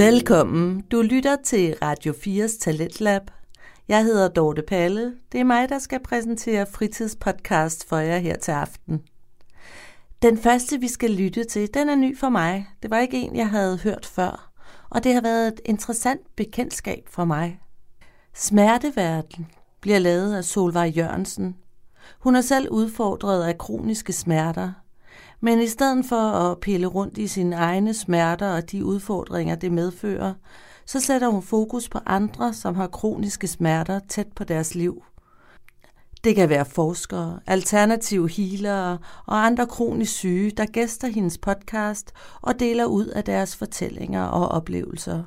Velkommen. Du lytter til Radio 4's Talentlab. Jeg hedder Dorte Palle. Det er mig, der skal præsentere fritidspodcast for jer her til aften. Den første, vi skal lytte til, den er ny for mig. Det var ikke en, jeg havde hørt før, og det har været et interessant bekendtskab for mig. Smerteverden bliver lavet af Solvej Jørgensen. Hun er selv udfordret af kroniske smerter, men i stedet for at pille rundt i sine egne smerter og de udfordringer, det medfører, så sætter hun fokus på andre, som har kroniske smerter tæt på deres liv. Det kan være forskere, alternative healere og andre kronisk syge, der gæster hendes podcast og deler ud af deres fortællinger og oplevelser.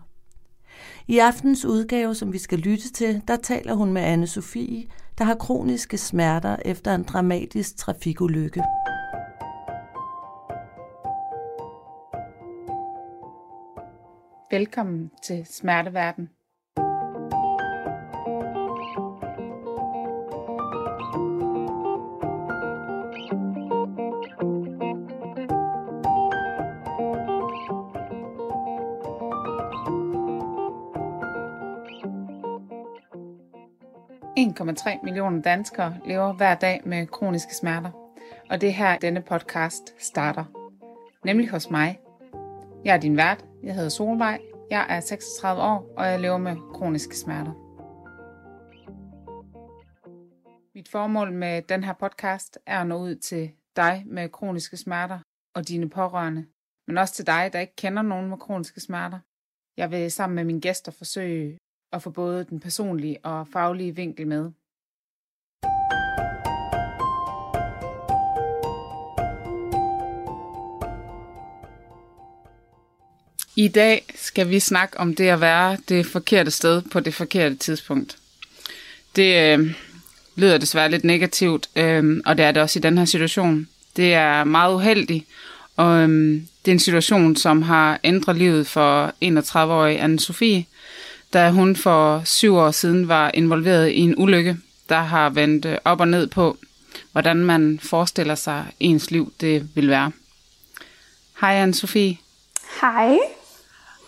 I aftens udgave, som vi skal lytte til, der taler hun med anne Sofie, der har kroniske smerter efter en dramatisk trafikulykke. Velkommen til Smerteverden. millioner danskere lever hver dag med kroniske smerter, og det er her denne podcast starter. Nemlig hos mig. Jeg er din vært, jeg hedder Solvej, jeg er 36 år, og jeg lever med kroniske smerter. Mit formål med den her podcast er at nå ud til dig med kroniske smerter og dine pårørende, men også til dig, der ikke kender nogen med kroniske smerter. Jeg vil sammen med mine gæster forsøge at få både den personlige og faglige vinkel med. I dag skal vi snakke om det at være det forkerte sted på det forkerte tidspunkt. Det øh, lyder desværre lidt negativt, øh, og det er det også i den her situation. Det er meget uheldigt, og øh, det er en situation, som har ændret livet for 31-årige Anne-Sophie, da hun for syv år siden var involveret i en ulykke, der har vendt øh, op og ned på, hvordan man forestiller sig ens liv det vil være. Hej Anne-Sophie. Hej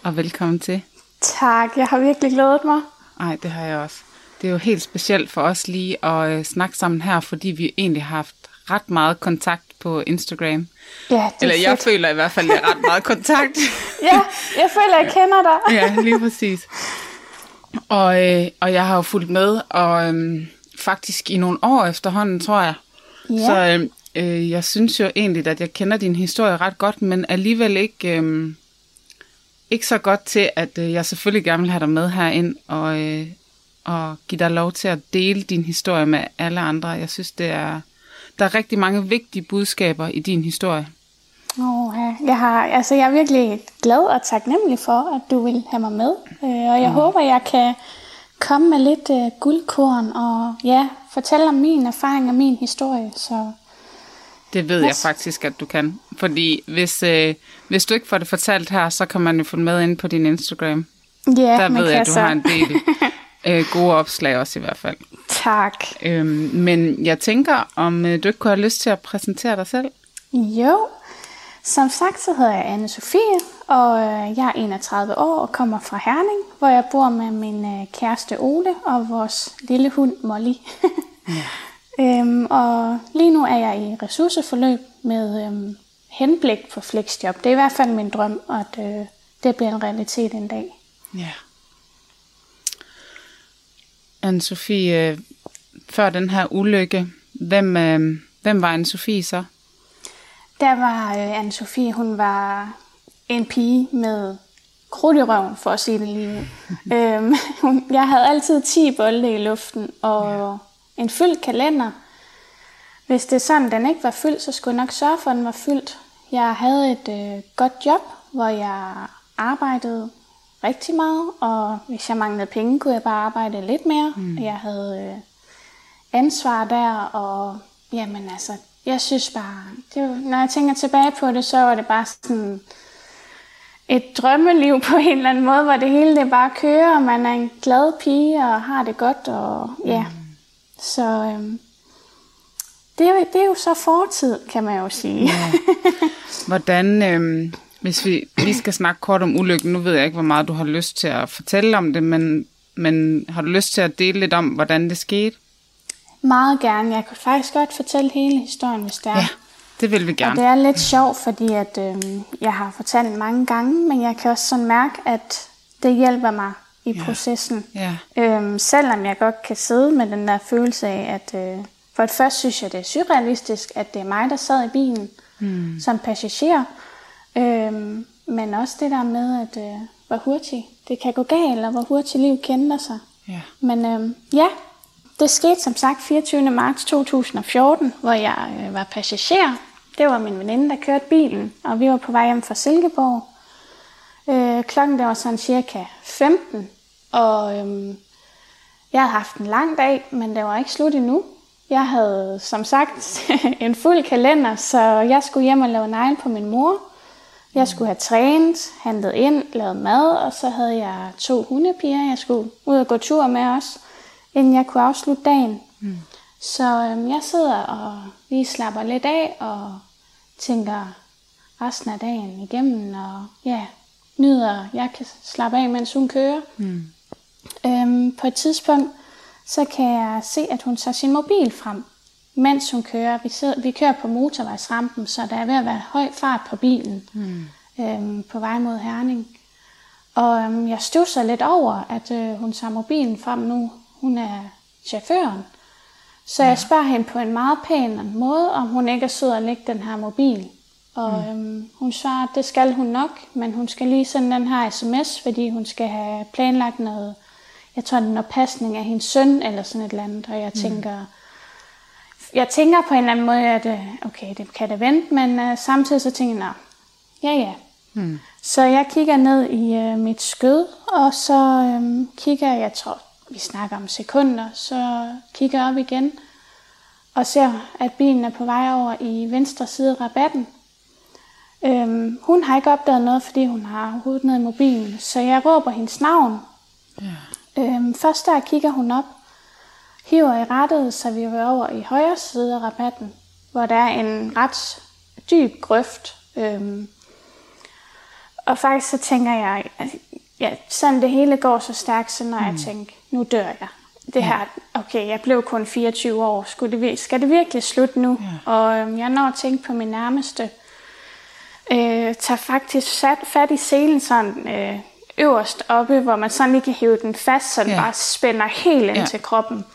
og velkommen til. Tak, jeg har virkelig glædet mig. Nej, det har jeg også. Det er jo helt specielt for os lige at øh, snakke sammen her, fordi vi egentlig har haft ret meget kontakt på Instagram. Ja, det er Eller jeg fedt. føler i hvert fald, at jeg har ret meget kontakt. ja, jeg føler, jeg kender dig. ja, lige præcis. Og, øh, og jeg har jo fulgt med, og øh, faktisk i nogle år efterhånden, tror jeg. Ja. Så øh, øh, jeg synes jo egentlig, at jeg kender din historie ret godt, men alligevel ikke... Øh, ikke så godt til, at øh, jeg selvfølgelig gerne vil have dig med herind og, øh, og give dig lov til at dele din historie med alle andre. Jeg synes, det er, der er rigtig mange vigtige budskaber i din historie. Oh, jeg, har, altså, jeg er virkelig glad og taknemmelig for, at du vil have mig med. Øh, og jeg mm. håber, jeg kan komme med lidt uh, guldkorn og ja, fortælle om min erfaring og min historie. Så det ved yes. jeg faktisk, at du kan. Fordi hvis, øh, hvis du ikke får det fortalt her, så kan man jo få med ind på din Instagram. Ja, Der ved jeg, at du så. har en del øh, gode opslag også i hvert fald. Tak. Øhm, men jeg tænker, om øh, du ikke kunne have lyst til at præsentere dig selv? Jo. Som sagt, så hedder jeg anne Sofie, og øh, jeg er 31 år og kommer fra Herning, hvor jeg bor med min øh, kæreste Ole og vores lille hund Molly. ja. Øhm, og lige nu er jeg i ressourceforløb med øhm, henblik på flexjob. Det er i hvert fald min drøm, at øh, det bliver en realitet en dag. Ja. Anne-Sophie, øh, før den her ulykke, hvem, øh, hvem var Anne-Sophie så? Der var øh, Anne-Sophie, hun var en pige med krudt i røven, for at sige det lige øhm, Jeg havde altid 10 bolde i luften, og ja en fyldt kalender. Hvis det er sådan, den ikke var fyldt, så skulle jeg nok sørge for, at den var fyldt. Jeg havde et øh, godt job, hvor jeg arbejdede rigtig meget, og hvis jeg manglede penge, kunne jeg bare arbejde lidt mere. Mm. Jeg havde øh, ansvar der, og jamen altså, jeg synes bare, det var, når jeg tænker tilbage på det, så var det bare sådan et drømmeliv på en eller anden måde, hvor det hele det bare kører, og man er en glad pige og har det godt, og ja. Mm. Så øhm, det, er jo, det er jo så fortid, kan man jo sige. Ja. Hvordan, øhm, Hvis vi lige skal snakke kort om ulykken, nu ved jeg ikke, hvor meget du har lyst til at fortælle om det, men, men har du lyst til at dele lidt om, hvordan det skete? Meget gerne. Jeg kunne faktisk godt fortælle hele historien, hvis det er. Ja, det vil vi Og gerne. det er lidt sjovt, fordi at, øh, jeg har fortalt mange gange, men jeg kan også sådan mærke, at det hjælper mig i Ja. processen. Ja, Øhm, selvom jeg godt kan sidde med den der følelse af, at øh, for det første synes jeg, det er surrealistisk, at det er mig, der sad i bilen mm. som passager. Øhm, men også det der med, at øh, hvor hurtigt det kan gå galt, og hvor hurtigt liv kender sig. ja. Men øhm, ja, det skete som sagt 24. marts 2014, hvor jeg øh, var passager. Det var min veninde, der kørte bilen, og vi var på vej hjem fra Silkeborg. Øh, klokken der var sådan cirka 15, og øhm, jeg havde haft en lang dag, men det var ikke slut endnu. Jeg havde som sagt en fuld kalender, så jeg skulle hjem og lave negl på min mor. Jeg skulle have trænet, handlet ind, lavet mad, og så havde jeg to hundepiger, jeg skulle ud og gå tur med os, inden jeg kunne afslutte dagen. Mm. Så øhm, jeg sidder og lige slapper lidt af og tænker resten af dagen igennem, og ja, nyder, jeg kan slappe af, mens hun kører. Mm. Øhm, på et tidspunkt, så kan jeg se, at hun tager sin mobil frem, mens hun kører. Vi, sidder, vi kører på motorvejsrampen, så der er ved at være høj fart på bilen mm. øhm, på vej mod Herning. Og øhm, jeg stusser lidt over, at øh, hun tager mobilen frem nu. Hun er chaufføren. Så jeg spørger hende på en meget pæn måde, om hun ikke er sød at lægge den her mobil. Og mm. øhm, hun svarer, at det skal hun nok, men hun skal lige sende den her sms, fordi hun skal have planlagt noget, jeg tror, noget pasning af hendes søn, eller sådan et eller andet. Og jeg tænker, jeg tænker på en eller anden måde, at øh, okay, det kan det vente, men øh, samtidig så tænker jeg, ja ja. Hmm. Så jeg kigger ned i øh, mit skød, og så øh, kigger jeg, jeg tror, vi snakker om sekunder, så kigger jeg op igen, og ser, at bilen er på vej over i venstre side af rabatten. Øhm, hun har ikke opdaget noget, fordi hun har hovedet ned i mobilen, så jeg råber hendes navn. Ja. Øhm, først der kigger hun op, hiver i rettet, så vi er over i højre side af rabatten, hvor der er en ret dyb grøft. Øhm, og faktisk så tænker jeg, at ja, sådan det hele går så stærkt, så når mm. jeg tænker, nu dør jeg. Det her, okay, jeg blev kun 24 år, Skulle det, skal det virkelig slutte nu? Ja. Og øhm, jeg når at tænke på min nærmeste, øh, tager faktisk sat, fat i selen sådan øh, øverst oppe, hvor man sådan lige kan hive den fast, så den Ja. bare spænder helt ind Ja. til kroppen.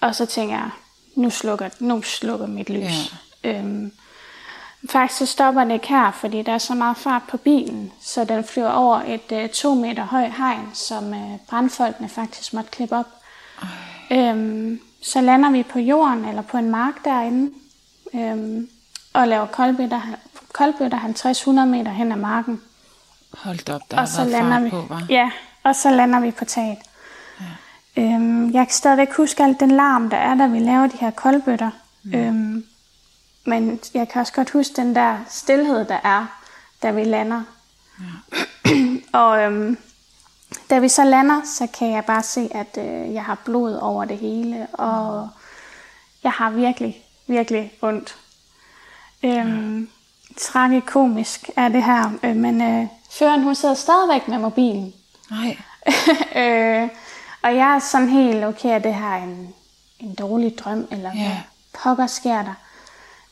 Og så tænker jeg, nu slukker, nu slukker mit lys. Øhm, faktisk så stopper det ikke her, fordi der er så meget fart på bilen, så den flyver over et øh, to meter højt hegn, som øh, brandfolkene faktisk måtte klippe op. Øhm, så lander vi på jorden, eller på en mark derinde, øhm, og laver koldbøtter, koldbøtter 50-100 meter hen ad marken. Hold op, der Og så lander vi, på, var. ja, og så lander vi på taget. Ja. Øhm, jeg kan stadigvæk huske alt den larm, der er, da vi laver de her koldbøtter. Mm. Øhm, men jeg kan også godt huske den der stillhed, der er, da vi lander. Ja. og øhm, da vi så lander, så kan jeg bare se, at øh, jeg har blod over det hele, og jeg har virkelig, virkelig ondt. Øhm, tragikomisk er det her, øh, men øh, føreren hun sidder stadigvæk med mobilen. Nej. øh, og jeg er sådan helt, okay, er det her en, en dårlig drøm, eller Ja. hvad pokker sker der?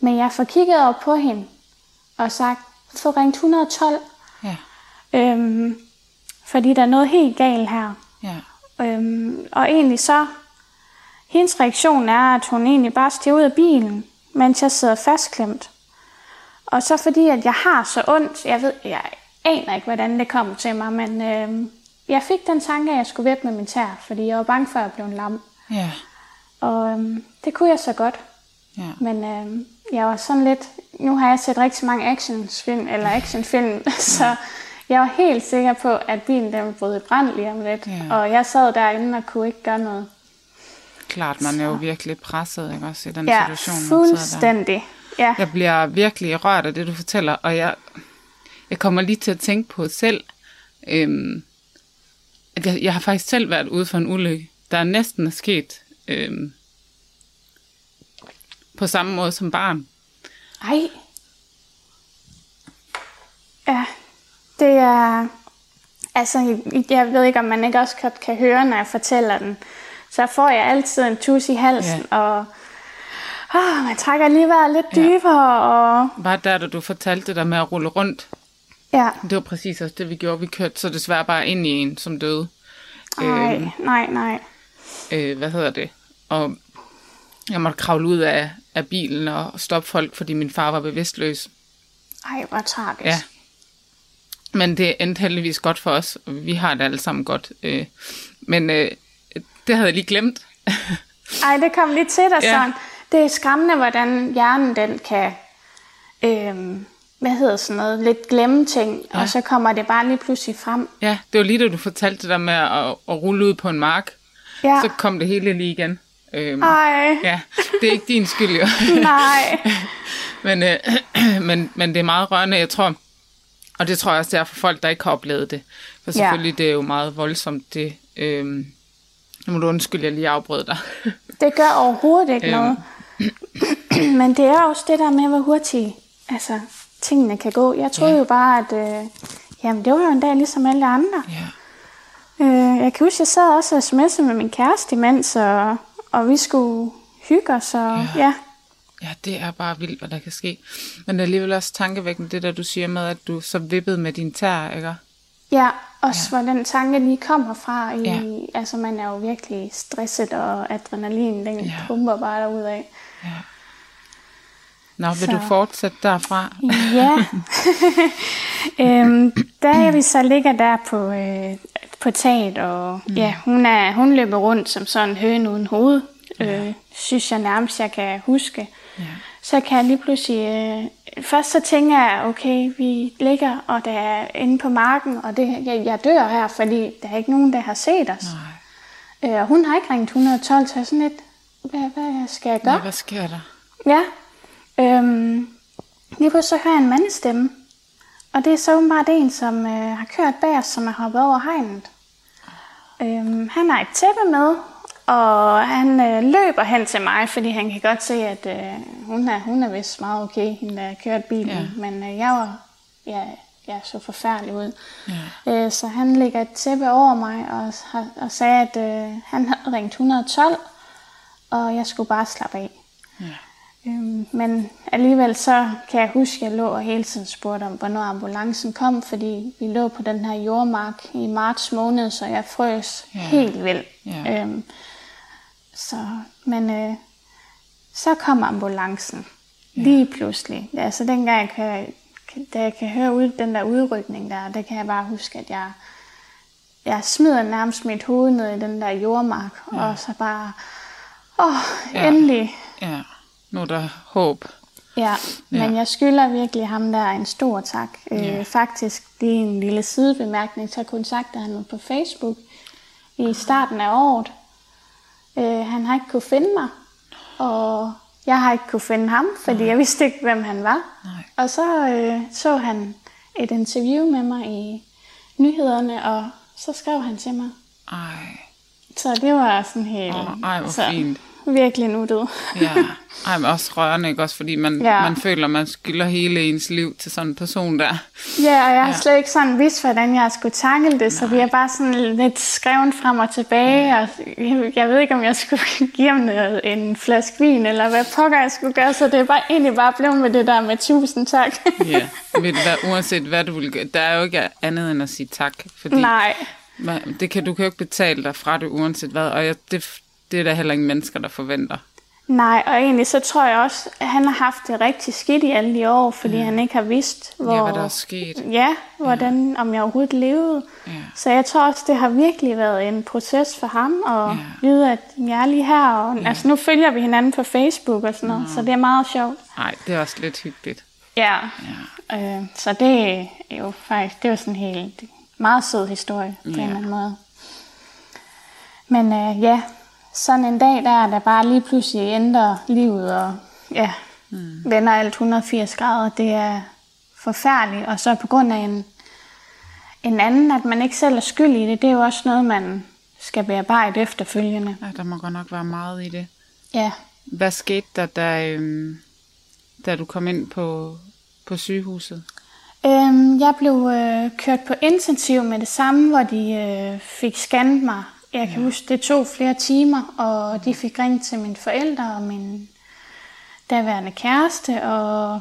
Men jeg får kigget over på hende, og sagt, få ringt 112, Ja, øhm, fordi der er noget helt galt her. ja. Øhm, og egentlig så, hendes reaktion er, at hun egentlig bare stiger ud af bilen, mens jeg sidder fastklemt. Og så fordi, at jeg har så ondt, jeg ved, jeg aner ikke, hvordan det kommer til mig, men øhm, jeg fik den tanke, at jeg skulle væbne min tær, fordi jeg var bange for, at jeg blev en lam. Ja, Og øhm, det kunne jeg så godt. ja. Men øhm, jeg var sådan lidt... Nu har jeg set rigtig mange actionfilm, eller actionfilm, så jeg var helt sikker på, at bilen den ville bryde i brand lige om lidt. Ja. Og jeg sad derinde og kunne ikke gøre noget. Klart, man er jo virkelig presset, ikke også, i den Ja, situation, der. fuldstændig. Ja, Jeg bliver virkelig rørt af det, du fortæller, og jeg, jeg kommer lige til at tænke på selv, øhm, at jeg, jeg har faktisk selv været ude for en ulykke, der næsten er sket øhm, på samme måde som barn. ej, Ja, det er... Altså, jeg ved ikke, om man ikke også godt kan høre, når jeg fortæller den. Så får jeg altid en tus i halsen, ja. og åh, man trækker lige vejret lidt Ja. dybere, og Bare der, da du fortalte det der med at rulle rundt, ja, det var præcis også det, vi gjorde. Vi kørte så desværre bare ind i en, som døde. nej, nej, nej. øh, hvad hedder det? Og jeg måtte kravle ud af, af bilen og stoppe folk, fordi min far var bevidstløs. Ej, hvor tragisk. Ja. Men det endte heldigvis godt for os. Vi har det alle sammen godt. Øh, men øh, det havde jeg lige glemt. Ej, det kom lige til dig Ja. sådan. Det er skræmmende, hvordan hjernen den kan, øhm, hvad hedder sådan noget, lidt glemme ting, ja. og så kommer det bare lige pludselig frem. ja, det var lige da du fortalte det der med at, at rulle ud på en mark. Ja. Så kom det hele lige igen. Øhm, Ej, ja, det er ikke din skyld jo. nej. men, øh, men, men det er meget rørende, jeg tror. Og det tror jeg også, det er for folk, der ikke har oplevet det. For selvfølgelig, det er jo meget voldsomt, det... Øhm, nu må du undskylde, jeg lige afbrød dig. Det gør overhovedet ikke Øhm. noget. Men det er også det der med, hvor hurtigt altså, tingene kan gå. Jeg troede Ja. jo bare, at øh, jamen, det var jo en dag ligesom alle andre. ja. Øh, jeg kan huske, jeg sad også og sms'ede med min kæreste imens, og, og vi skulle hygge os. Og, ja. ja. ja, det er bare vildt, hvad der kan ske. Men det er alligevel også tankevækkende, det der du siger med, at du så vippede med din tær, ikke? Ja, også ja. hvor den tanke lige kommer fra. I, Ja. Altså, man er jo virkelig stresset, og adrenalin, den Ja. ja. pumper bare derudad. Nå, vil Så- du fortsætte derfra? Ja. øhm, da vi så ligger der på, øh, på taget, og mm. ja, hun, er, hun løber rundt som sådan en høne uden hoved, øh, synes jeg nærmest, jeg kan huske. Ja. Så kan jeg lige pludselig... Øh, først så tænker jeg, okay, vi ligger, og der er inde på marken, og det, jeg, jeg dør her, fordi der er ikke nogen, der har set os. Nej. Øh, og hun har ikke ringet 112, så jeg er sådan lidt, hvad, hvad skal jeg gøre? Ja, hvad sker der? Ja. Øhm, lige pludselig så hører jeg en mandestemme. Og det er så åbenbart en, som øh, har kørt bag os, som er hoppet over hegnet. Øhm, han har et tæppe med, og han øh, løber hen til mig, fordi han kan godt se, at øh, hun, er, hun er vist meget okay, hende der har kørt bilen. Ja. Men øh, jeg var ja, jeg så forfærdelig ud. Ja. Øh, så han lægger et tæppe over mig og, og sagde, at øh, han havde ringt 112, og jeg skulle bare slappe af. Ja. Øhm, men alligevel så kan jeg huske, at jeg lå og hele tiden spurgte om, hvornår ambulancen kom, fordi vi lå på den her jordmark i marts måned, så jeg frøs Ja. helt vildt. Ja. Øhm, så, men øh, så kom ambulancen ja. lige pludselig. Altså dengang jeg kan, kan- da jeg kan høre ud, den der udrykning der, der kan jeg bare huske, at jeg, jeg smider nærmest mit hoved ned i den der jordmark, ja. og så bare, åh, Ja. ja. endelig. ja. Nu er der håb. Ja, men Ja. jeg skylder virkelig ham der en stor tak. Ja. Øh, faktisk lige en lille sidebemærkning, så kontaktede han mig på Facebook i starten af året. Øh, han har ikke kunne finde mig, og jeg har ikke kunne finde ham, fordi jeg vidste ikke, hvem han var. Nej. Og så øh, så han et interview med mig i nyhederne, og så skrev han til mig. Ej, Så det var sådan helt... Åh, ej, hvor så, fint. Virkelig nuttet. ja. Ej, men også rørende, ikke? Også fordi man, Ja. man føler, man skylder hele ens liv til sådan en person der. Ja, og jeg har Ja. slet ikke sådan vidst, hvordan jeg skulle takle det, så vi er bare sådan lidt skrevet frem og tilbage, ja. og jeg, jeg ved ikke, om jeg skulle give ham noget, en flaske vin, eller hvad pokker jeg skulle gøre, så det er bare, egentlig bare blevet med det der med tusind tak. Ja, ved du hvad, uanset hvad du vil gøre, der er jo ikke andet end at sige tak, fordi Nej, man, det kan, du kan jo ikke betale dig fra det, uanset hvad, og jeg, det, det er der heller ingen mennesker, der forventer. nej, og egentlig så tror jeg også, at han har haft det rigtig skidt i alle de år, fordi ja. han ikke har vidst, hvor, Ja, hvad der er sket. Ja, hvordan, ja. om jeg overhovedet levede. Ja. Så jeg tror også, det har virkelig været en proces for ham at Ja. ja. vide, at jeg er lige her. Og, ja. Altså nu følger vi hinanden på Facebook og sådan noget, så det er meget sjovt. Nej, det er også lidt hyggeligt. Ja, Ja. øh, så det er jo faktisk, det var sådan helt meget sød historie på Ja. en eller anden måde. Men øh, ja, sådan en dag der, der bare lige pludselig ændrer livet og ja, mm. vender alt 180 grader, det er forfærdeligt. Og så på grund af en, en anden, at man ikke selv er skyld i det, det er jo også noget, man skal bearbejde efterfølgende. Ja, der må godt nok være meget i det. Ja, Hvad skete der, da, øhm, da du kom ind på, på sygehuset? Øhm, jeg blev øh, kørt på intensiv med det samme, hvor de øh, fik scannet mig. Jeg kan ja. huske, det tog flere timer, og de fik ringet til mine forældre og min daværende kæreste, og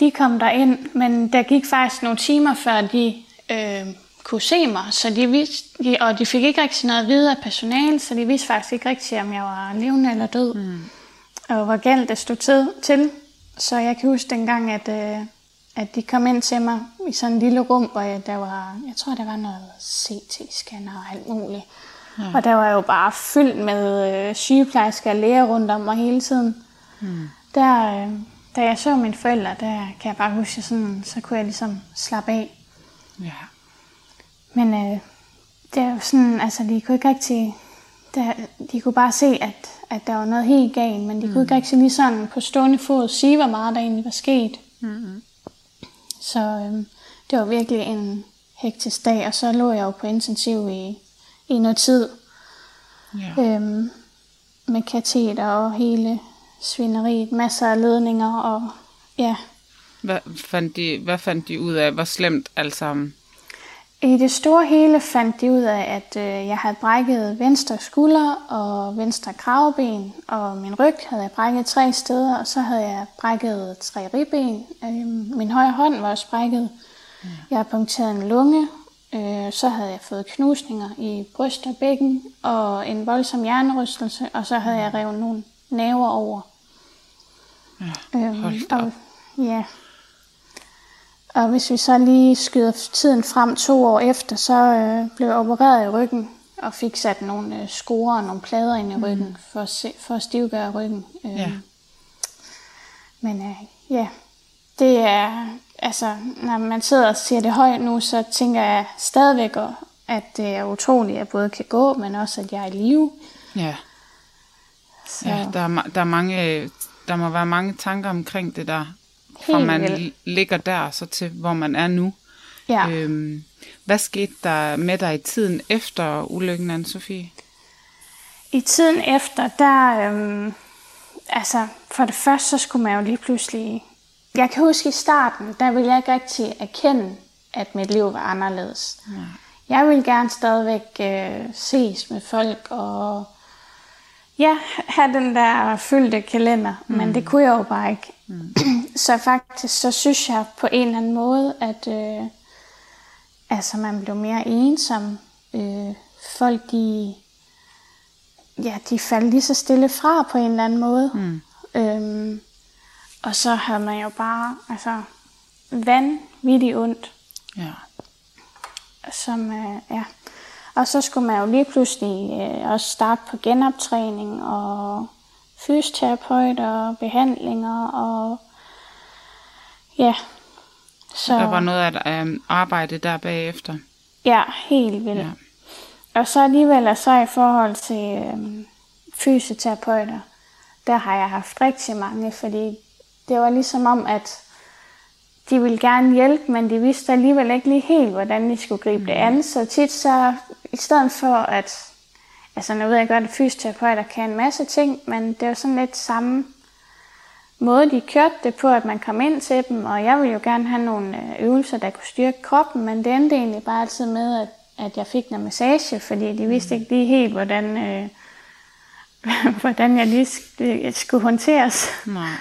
de kom der ind, men der gik faktisk nogle timer, før de øh, kunne se mig, så de vidste, de, og de fik ikke rigtig noget at vide af personale, så de vidste faktisk ikke rigtig, om jeg var levende eller død, mm. og hvor galt det stod til, til. Så jeg kan huske dengang, at, øh, at de kom ind til mig i sådan en lille rum, hvor jeg, der var, jeg tror, der var noget CT-scanner og alt muligt. Ja. Og der var jo bare fyldt med øh, sygeplejersker og læger rundt om mig hele tiden. Mm. Der, øh, da jeg så mine forældre, der kan jeg bare huske, sådan, så kunne jeg ligesom slappe af. Ja. Men øh, det er jo sådan, altså de kunne ikke rigtig, der, de kunne bare se, at, at der var noget helt galt, men de mm. kunne ikke rigtig lige sådan på stående fod sige, hvor meget der egentlig var sket. Mm-hmm. Så øh, det var virkelig en hektisk dag, og så lå jeg jo på intensiv i, i noget tid. Ja. Øhm, med kateter og hele svineriet, masser af ledninger og ja. Hvad fandt de, hvad fandt de ud af? Hvor slemt alt sammen? I det store hele fandt de ud af, at øh, jeg havde brækket venstre skulder og venstre kravben, og min ryg havde jeg brækket tre steder, og så havde jeg brækket tre ribben. Øh, min højre hånd var også brækket. Jeg havde punkteret en lunge, øh, så havde jeg fået knusninger i bryst og bækken, og en voldsom hjernerystelse, og så havde jeg revet nogle naver over. Ja, øhm, og, ja. Og hvis vi så lige skyder tiden frem to år efter, så øh, blev jeg opereret i ryggen og fik sat nogle øh, skruer og nogle plader ind i ryggen mm. for, at se, for at stivgøre ryggen. Øh, ja. Men øh, ja, det er, altså, når man sidder og siger det højt nu, så tænker jeg stadigvæk, at det er utroligt, at jeg både kan gå, men også at jeg er i live. Ja. Så. Ja, der er, der er mange der må være mange tanker omkring det der, fra man vildt. ligger der så til, hvor man er nu. Ja. Øhm, hvad skete der med dig i tiden efter ulykken, anne Sofie? I tiden efter, der, øhm, altså for det første, så skulle man jo lige pludselig, jeg kan huske i starten, der ville jeg ikke rigtig erkende, at mit liv var anderledes. Ja. Jeg ville gerne stadigvæk øh, ses med folk og Ja, have den der fyldte kalender, mm. men det kunne jeg jo bare ikke. Mm. så faktisk, så synes jeg på en eller anden måde, at øh, altså, man blev mere ensom. Øh, folk, de, ja, de faldt lige så stille fra på en eller anden måde. Mm. Øhm, og så havde man jo bare altså, vanvittigt ondt. Ja. Som, øh, ja. Og så skulle man jo lige pludselig øh, også starte på genoptræning og fysioterapeuter og behandlinger og ja. Så der var noget af um, arbejde der bagefter? Ja, helt vildt. Ja. Og så alligevel, så i forhold til øhm, fysioterapeuter, der har jeg haft rigtig mange, fordi det var ligesom om, at de ville gerne hjælpe, men de vidste alligevel ikke lige helt, hvordan de skulle gribe det an. Så tit så, i stedet for at, altså nu ved jeg godt, at fysioterapeuter kan en masse ting, men det var sådan lidt samme måde, de kørte det på, at man kom ind til dem, og jeg ville jo gerne have nogle øh, øvelser, der kunne styrke kroppen, men det endte egentlig bare altid med, at, at jeg fik noget massage, fordi de vidste ikke lige helt, hvordan, øh, hvordan jeg lige skulle håndteres. Nej.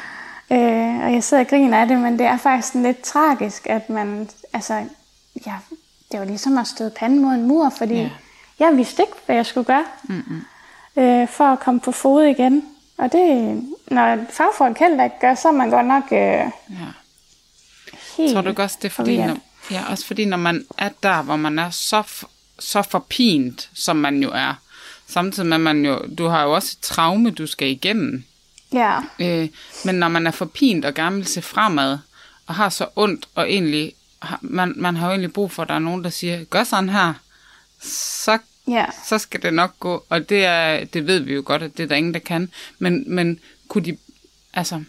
Øh, og jeg sidder og griner af det, men det er faktisk lidt tragisk, at man, altså, ja, det var ligesom at støde panden mod en mur, fordi ja. jeg vidste ikke, hvad jeg skulle gøre, mm-hmm. øh, for at komme på fod igen. Og det, når fagfolk heller ikke gør, så er man godt nok øh, ja. helt Tror du også, det er fordi, når, ja, også fordi når man er der, hvor man er så, så forpint, som man jo er, samtidig med, at man jo, du har jo også et traume, du skal igennem. Ja. Øh, men når man er forpint og gerne vil se fremad, og har så ondt, og egentlig, har, man, man har jo egentlig brug for, at der er nogen, der siger, gør sådan her, så, ja. så skal det nok gå. Og det, er, det ved vi jo godt, at det er der ingen, der kan. Men, men kunne de, altså,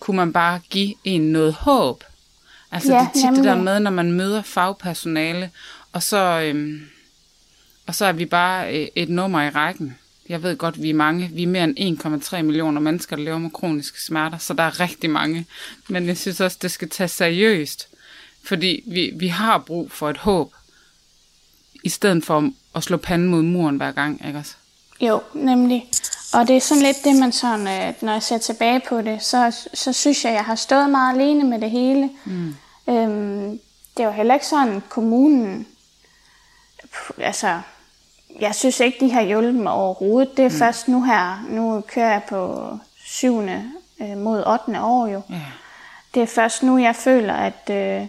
kunne man bare give en noget håb? Altså ja, det er tit nemlig. det der med, når man møder fagpersonale, og så, øhm, og så er vi bare øh, et nummer i rækken. Jeg ved godt, vi er mange. Vi er mere end 1,3 millioner mennesker, der lever med kroniske smerter, så der er rigtig mange. Men jeg synes også, det skal tages seriøst. Fordi vi, vi har brug for et håb, i stedet for at slå panden mod muren hver gang, ikke også? Jo, nemlig. Og det er sådan lidt det, man sådan, øh, når jeg ser tilbage på det, så, så synes jeg, jeg har stået meget alene med det hele. Mm. Øhm, det var heller ikke sådan, kommunen, altså, jeg synes ikke, de har hjulpet mig overhovedet. Det er mm. først nu her, nu kører jeg på syvende øh, mod 8. år jo. Yeah. Det er først nu, jeg føler, at, øh,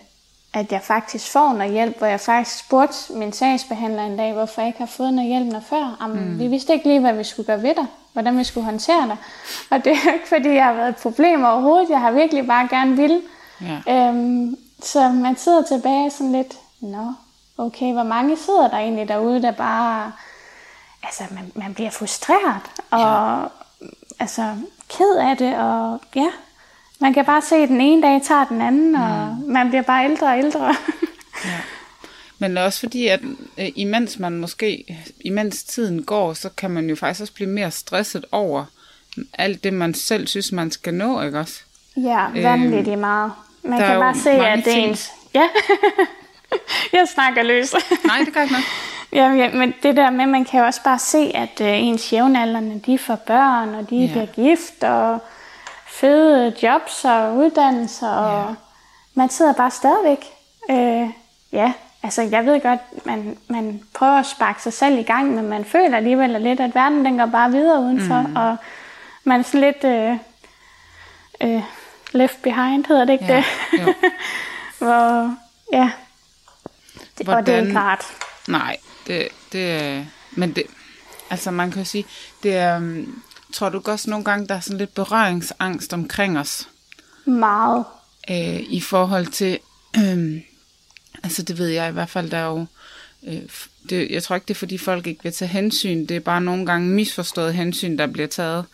at jeg faktisk får noget hjælp, hvor jeg faktisk spurgte min sagsbehandler en dag, hvorfor jeg ikke har fået noget hjælp noget før. Jamen, mm. Vi vidste ikke lige, hvad vi skulle gøre ved dig, hvordan vi skulle håndtere dig. Og det er ikke, fordi jeg har været et problem overhovedet. Jeg har virkelig bare gerne vil. Yeah. Øhm, så man sidder tilbage sådan lidt, nå, okay, hvor mange sidder der egentlig derude, der bare, altså man, man bliver frustreret, og ja. altså ked af det, og ja, man kan bare se, at den ene dag tager den anden, og mm. man bliver bare ældre og ældre. ja. Men også fordi, at øh, imens man måske, imens tiden går, så kan man jo faktisk også blive mere stresset over alt det, man selv synes, man skal nå, ikke også? Ja, vanvittigt øhm, meget. Man kan bare se, at det er ens... Ja, jeg snakker løs. Nej, det gør ikke noget. Ja, ja, men det der med, man kan jo også bare se, at øh, ens jævnaldrende, de får børn, og de ja. bliver gift, og fede jobs og uddannelser, og ja. man sidder bare stadigvæk. Øh, ja, altså jeg ved godt, man, man prøver at sparke sig selv i gang, men man føler alligevel lidt, at verden den går bare videre udenfor, mm. og man er sådan lidt øh, øh, left behind, hedder det ikke ja, det? Hvor, ja, det, Hvordan, og det er ikke klart. Nej, det, det, men det, altså man kan jo sige, det er, um, tror du også nogle gange, der er sådan lidt berøringsangst omkring os? Meget. Øh, I forhold til, øh, altså det ved jeg i hvert fald, der er jo, øh, det, jeg tror ikke, det er fordi folk ikke vil tage hensyn, det er bare nogle gange misforstået hensyn, der bliver taget.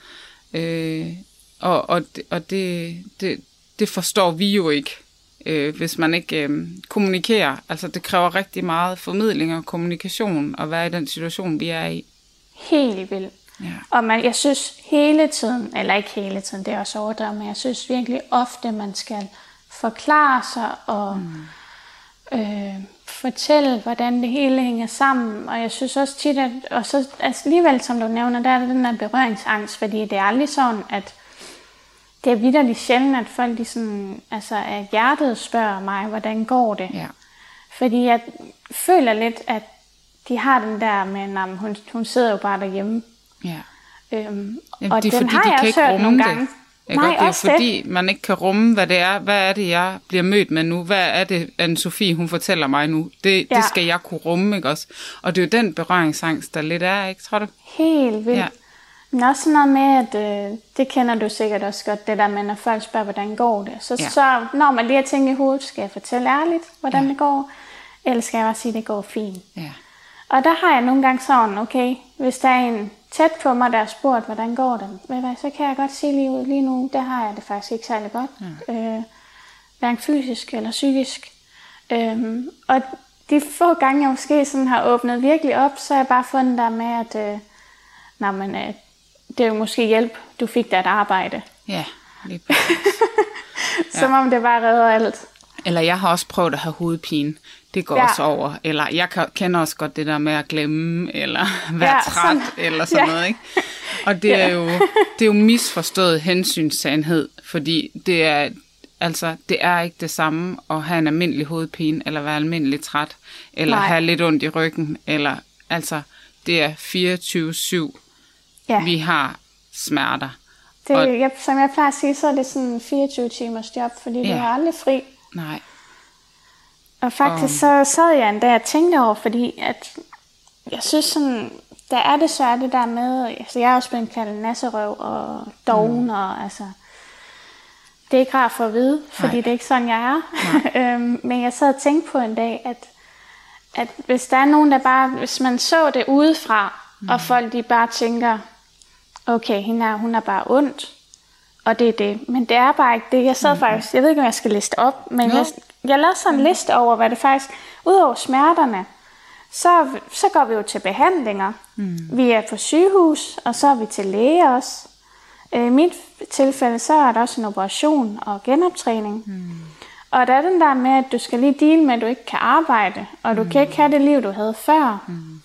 Øh, og og, og det, det, det forstår vi jo ikke øh, hvis man ikke øh, kommunikerer. Altså det kræver rigtig meget formidling og kommunikation at være i den situation, vi er i. Helt vildt. Ja. Og man, jeg synes hele tiden, eller ikke hele tiden, det er også overdrevet, men jeg synes virkelig ofte, man skal forklare sig og mm. Øh, fortælle, hvordan det hele hænger sammen. Og jeg synes også tit, at og så, altså alligevel, som du nævner, der er den der berøringsangst, fordi det er aldrig sådan, at det er vidderligt sjældent, at folk de sådan, altså af hjertet spørger mig, hvordan går det? Ja. Fordi jeg føler lidt, at de har den der med, at hun, hun sidder jo bare derhjemme. Ja. Øhm, Jamen, og det er den fordi, har de jeg også hørt nogle gange. Ikke? Nej, det er fordi, det. man ikke kan rumme, hvad det er. Hvad er det, jeg bliver mødt med nu? Hvad er det, anne Sofie hun fortæller mig nu? Det, ja. det skal jeg kunne rumme, ikke også? Og det er jo den berøringsangst, der lidt er, ikke, tror du? Helt vildt. Ja. Men også sådan noget med, at øh, det kender du sikkert også godt, det der med, når folk spørger, hvordan går det. Så, ja. så når man lige har tænkt i hovedet, skal jeg fortælle ærligt, hvordan ja. det går, eller skal jeg bare sige, at det går fint. Ja. Og der har jeg nogle gange sådan, okay, hvis der er en tæt på mig, der har spurgt, hvordan går det, ved hvad, så kan jeg godt sige lige ud, lige nu, der har jeg det faktisk ikke særlig godt. Ja. Øh, hverken fysisk eller psykisk. Øhm, og de få gange, jeg måske sådan har åbnet virkelig op, så har jeg bare fundet der med, at øh, når man, øh, det er jo måske hjælp, du fik dig et arbejde. Ja, lige Som ja. om det bare redder alt. Eller jeg har også prøvet at have hovedpine. Det går ja. også over. Eller jeg kender også godt det der med at glemme, eller være ja, træt, sådan. eller sådan ja. noget. Ikke? Og det er, jo, det er jo misforstået hensynssandhed, fordi det er, altså, det er ikke det samme at have en almindelig hovedpine, eller være almindelig træt, eller Nej. have lidt ondt i ryggen, eller altså, det er 24-7 ja. vi har smerter. Det, og, jeg, som jeg plejer at sige, så er det sådan en 24 timers job, fordi ja. du har aldrig fri. Nej. Og faktisk så sad jeg en dag og tænkte over, fordi at jeg synes sådan, der er er det der med, altså jeg er også blevet kaldt nasserøv og doven, mm. og altså, det er ikke rart for at vide, fordi Nej. det er ikke sådan, jeg er. øhm, men jeg sad og tænkte på en dag, at, at hvis der er nogen, der bare, hvis man så det udefra, mm. og folk de bare tænker, okay, hende er, hun er bare ondt, og det er det. Men det er bare ikke det. Jeg sad mm. faktisk, jeg ved ikke, om jeg skal liste op, men jeg, jeg lavede sådan en mm. liste over, hvad det faktisk, udover smerterne, så, så går vi jo til behandlinger. Mm. Vi er på sygehus, og så er vi til læge også. Øh, I mit tilfælde, så er der også en operation og genoptræning. Mm. Og der er den der med, at du skal lige deal med, at du ikke kan arbejde, og du mm. kan ikke have det liv, du havde før. Mm.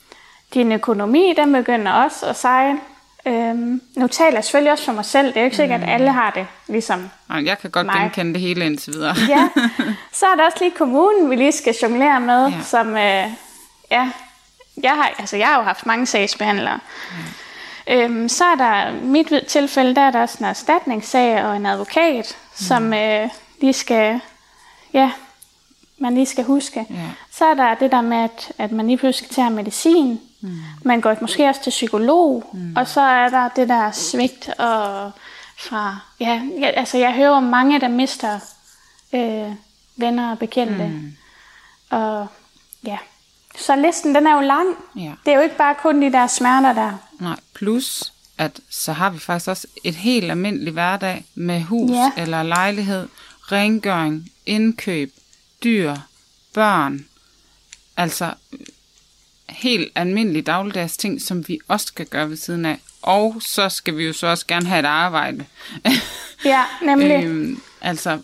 Din økonomi, den begynder også at sejle. Øhm, nu taler jeg selvfølgelig også for mig selv. Det er jo ikke sikkert, mm. at alle har det ligesom Jeg kan godt mig. genkende det hele indtil videre. ja. Så er der også lige kommunen, vi lige skal jonglere med, ja. som, øh, ja, jeg har, altså jeg har jo haft mange sagsbehandlere. Ja. Øhm, så er der, mit tilfælde, der er der også en erstatningssag og en advokat, mm. som øh, lige skal, ja, man lige skal huske. Ja. Så er der det der med, at, at man lige pludselig skal tage medicin. Mm. Man går måske også til psykolog. Mm. Og så er der det der svigt og fra... Ja, ja, altså jeg hører om mange, der mister øh, venner og bekendte. Mm. Og ja, så listen den er jo lang. Ja. Det er jo ikke bare kun de der smerter der. Nej, plus at så har vi faktisk også et helt almindeligt hverdag med hus ja. eller lejlighed, rengøring, indkøb, dyr, børn. Altså helt almindelige dagligdags ting, som vi også skal gøre ved siden af. Og så skal vi jo så også gerne have et arbejde. ja, nemlig. øhm, altså,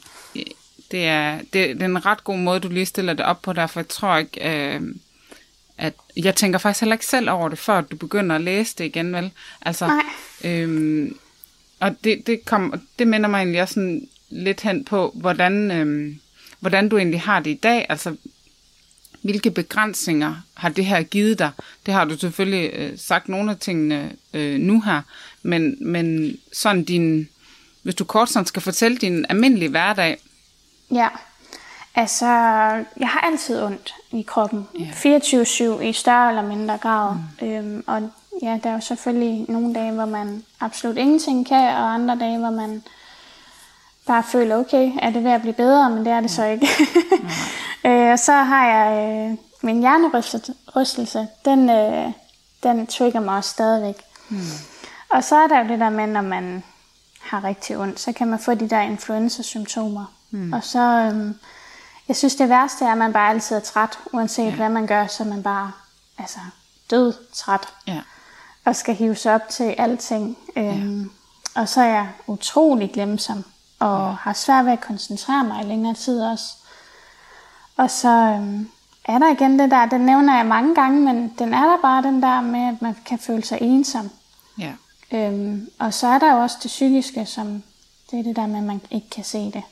det er, det, det er en ret god måde, du lige stiller det op på, derfor jeg tror ikke, øh, at jeg tænker faktisk heller ikke selv over det, før du begynder at læse det igen, vel? Altså, Nej. Øhm, og det, det, kom, det minder mig egentlig også sådan lidt hen på, hvordan, øhm, hvordan du egentlig har det i dag. Altså, hvilke begrænsninger har det her givet dig? Det har du selvfølgelig øh, sagt nogle af tingene øh, nu her, men, men sådan din, hvis du kort sådan skal fortælle din almindelige hverdag. Ja, altså jeg har altid ondt i kroppen. Ja. 24-7 i større eller mindre grad. Mm. Øhm, og ja, der er jo selvfølgelig nogle dage, hvor man absolut ingenting kan, og andre dage, hvor man bare føler, okay, er det ved at blive bedre, men det er det så ikke. øh, og så har jeg øh, min hjernerystelse, den, øh, den trigger mig også stadigvæk. Hmm. Og så er der jo det der med, når man har rigtig ondt, så kan man få de der influenza-symptomer. Hmm. Og så, øh, jeg synes det værste er, at man bare altid er træt, uanset ja. hvad man gør, så er man bare altså, død træt. Ja. Og skal hives op til alting. Øh, ja. Og så er jeg utrolig glemsom og har svært ved at koncentrere mig i længere tid også. Og så øhm, er der igen det der, den nævner jeg mange gange, men den er der bare den der med, at man kan føle sig ensom. Ja. Øhm, og så er der jo også det psykiske, som det er det der med, at man ikke kan se det.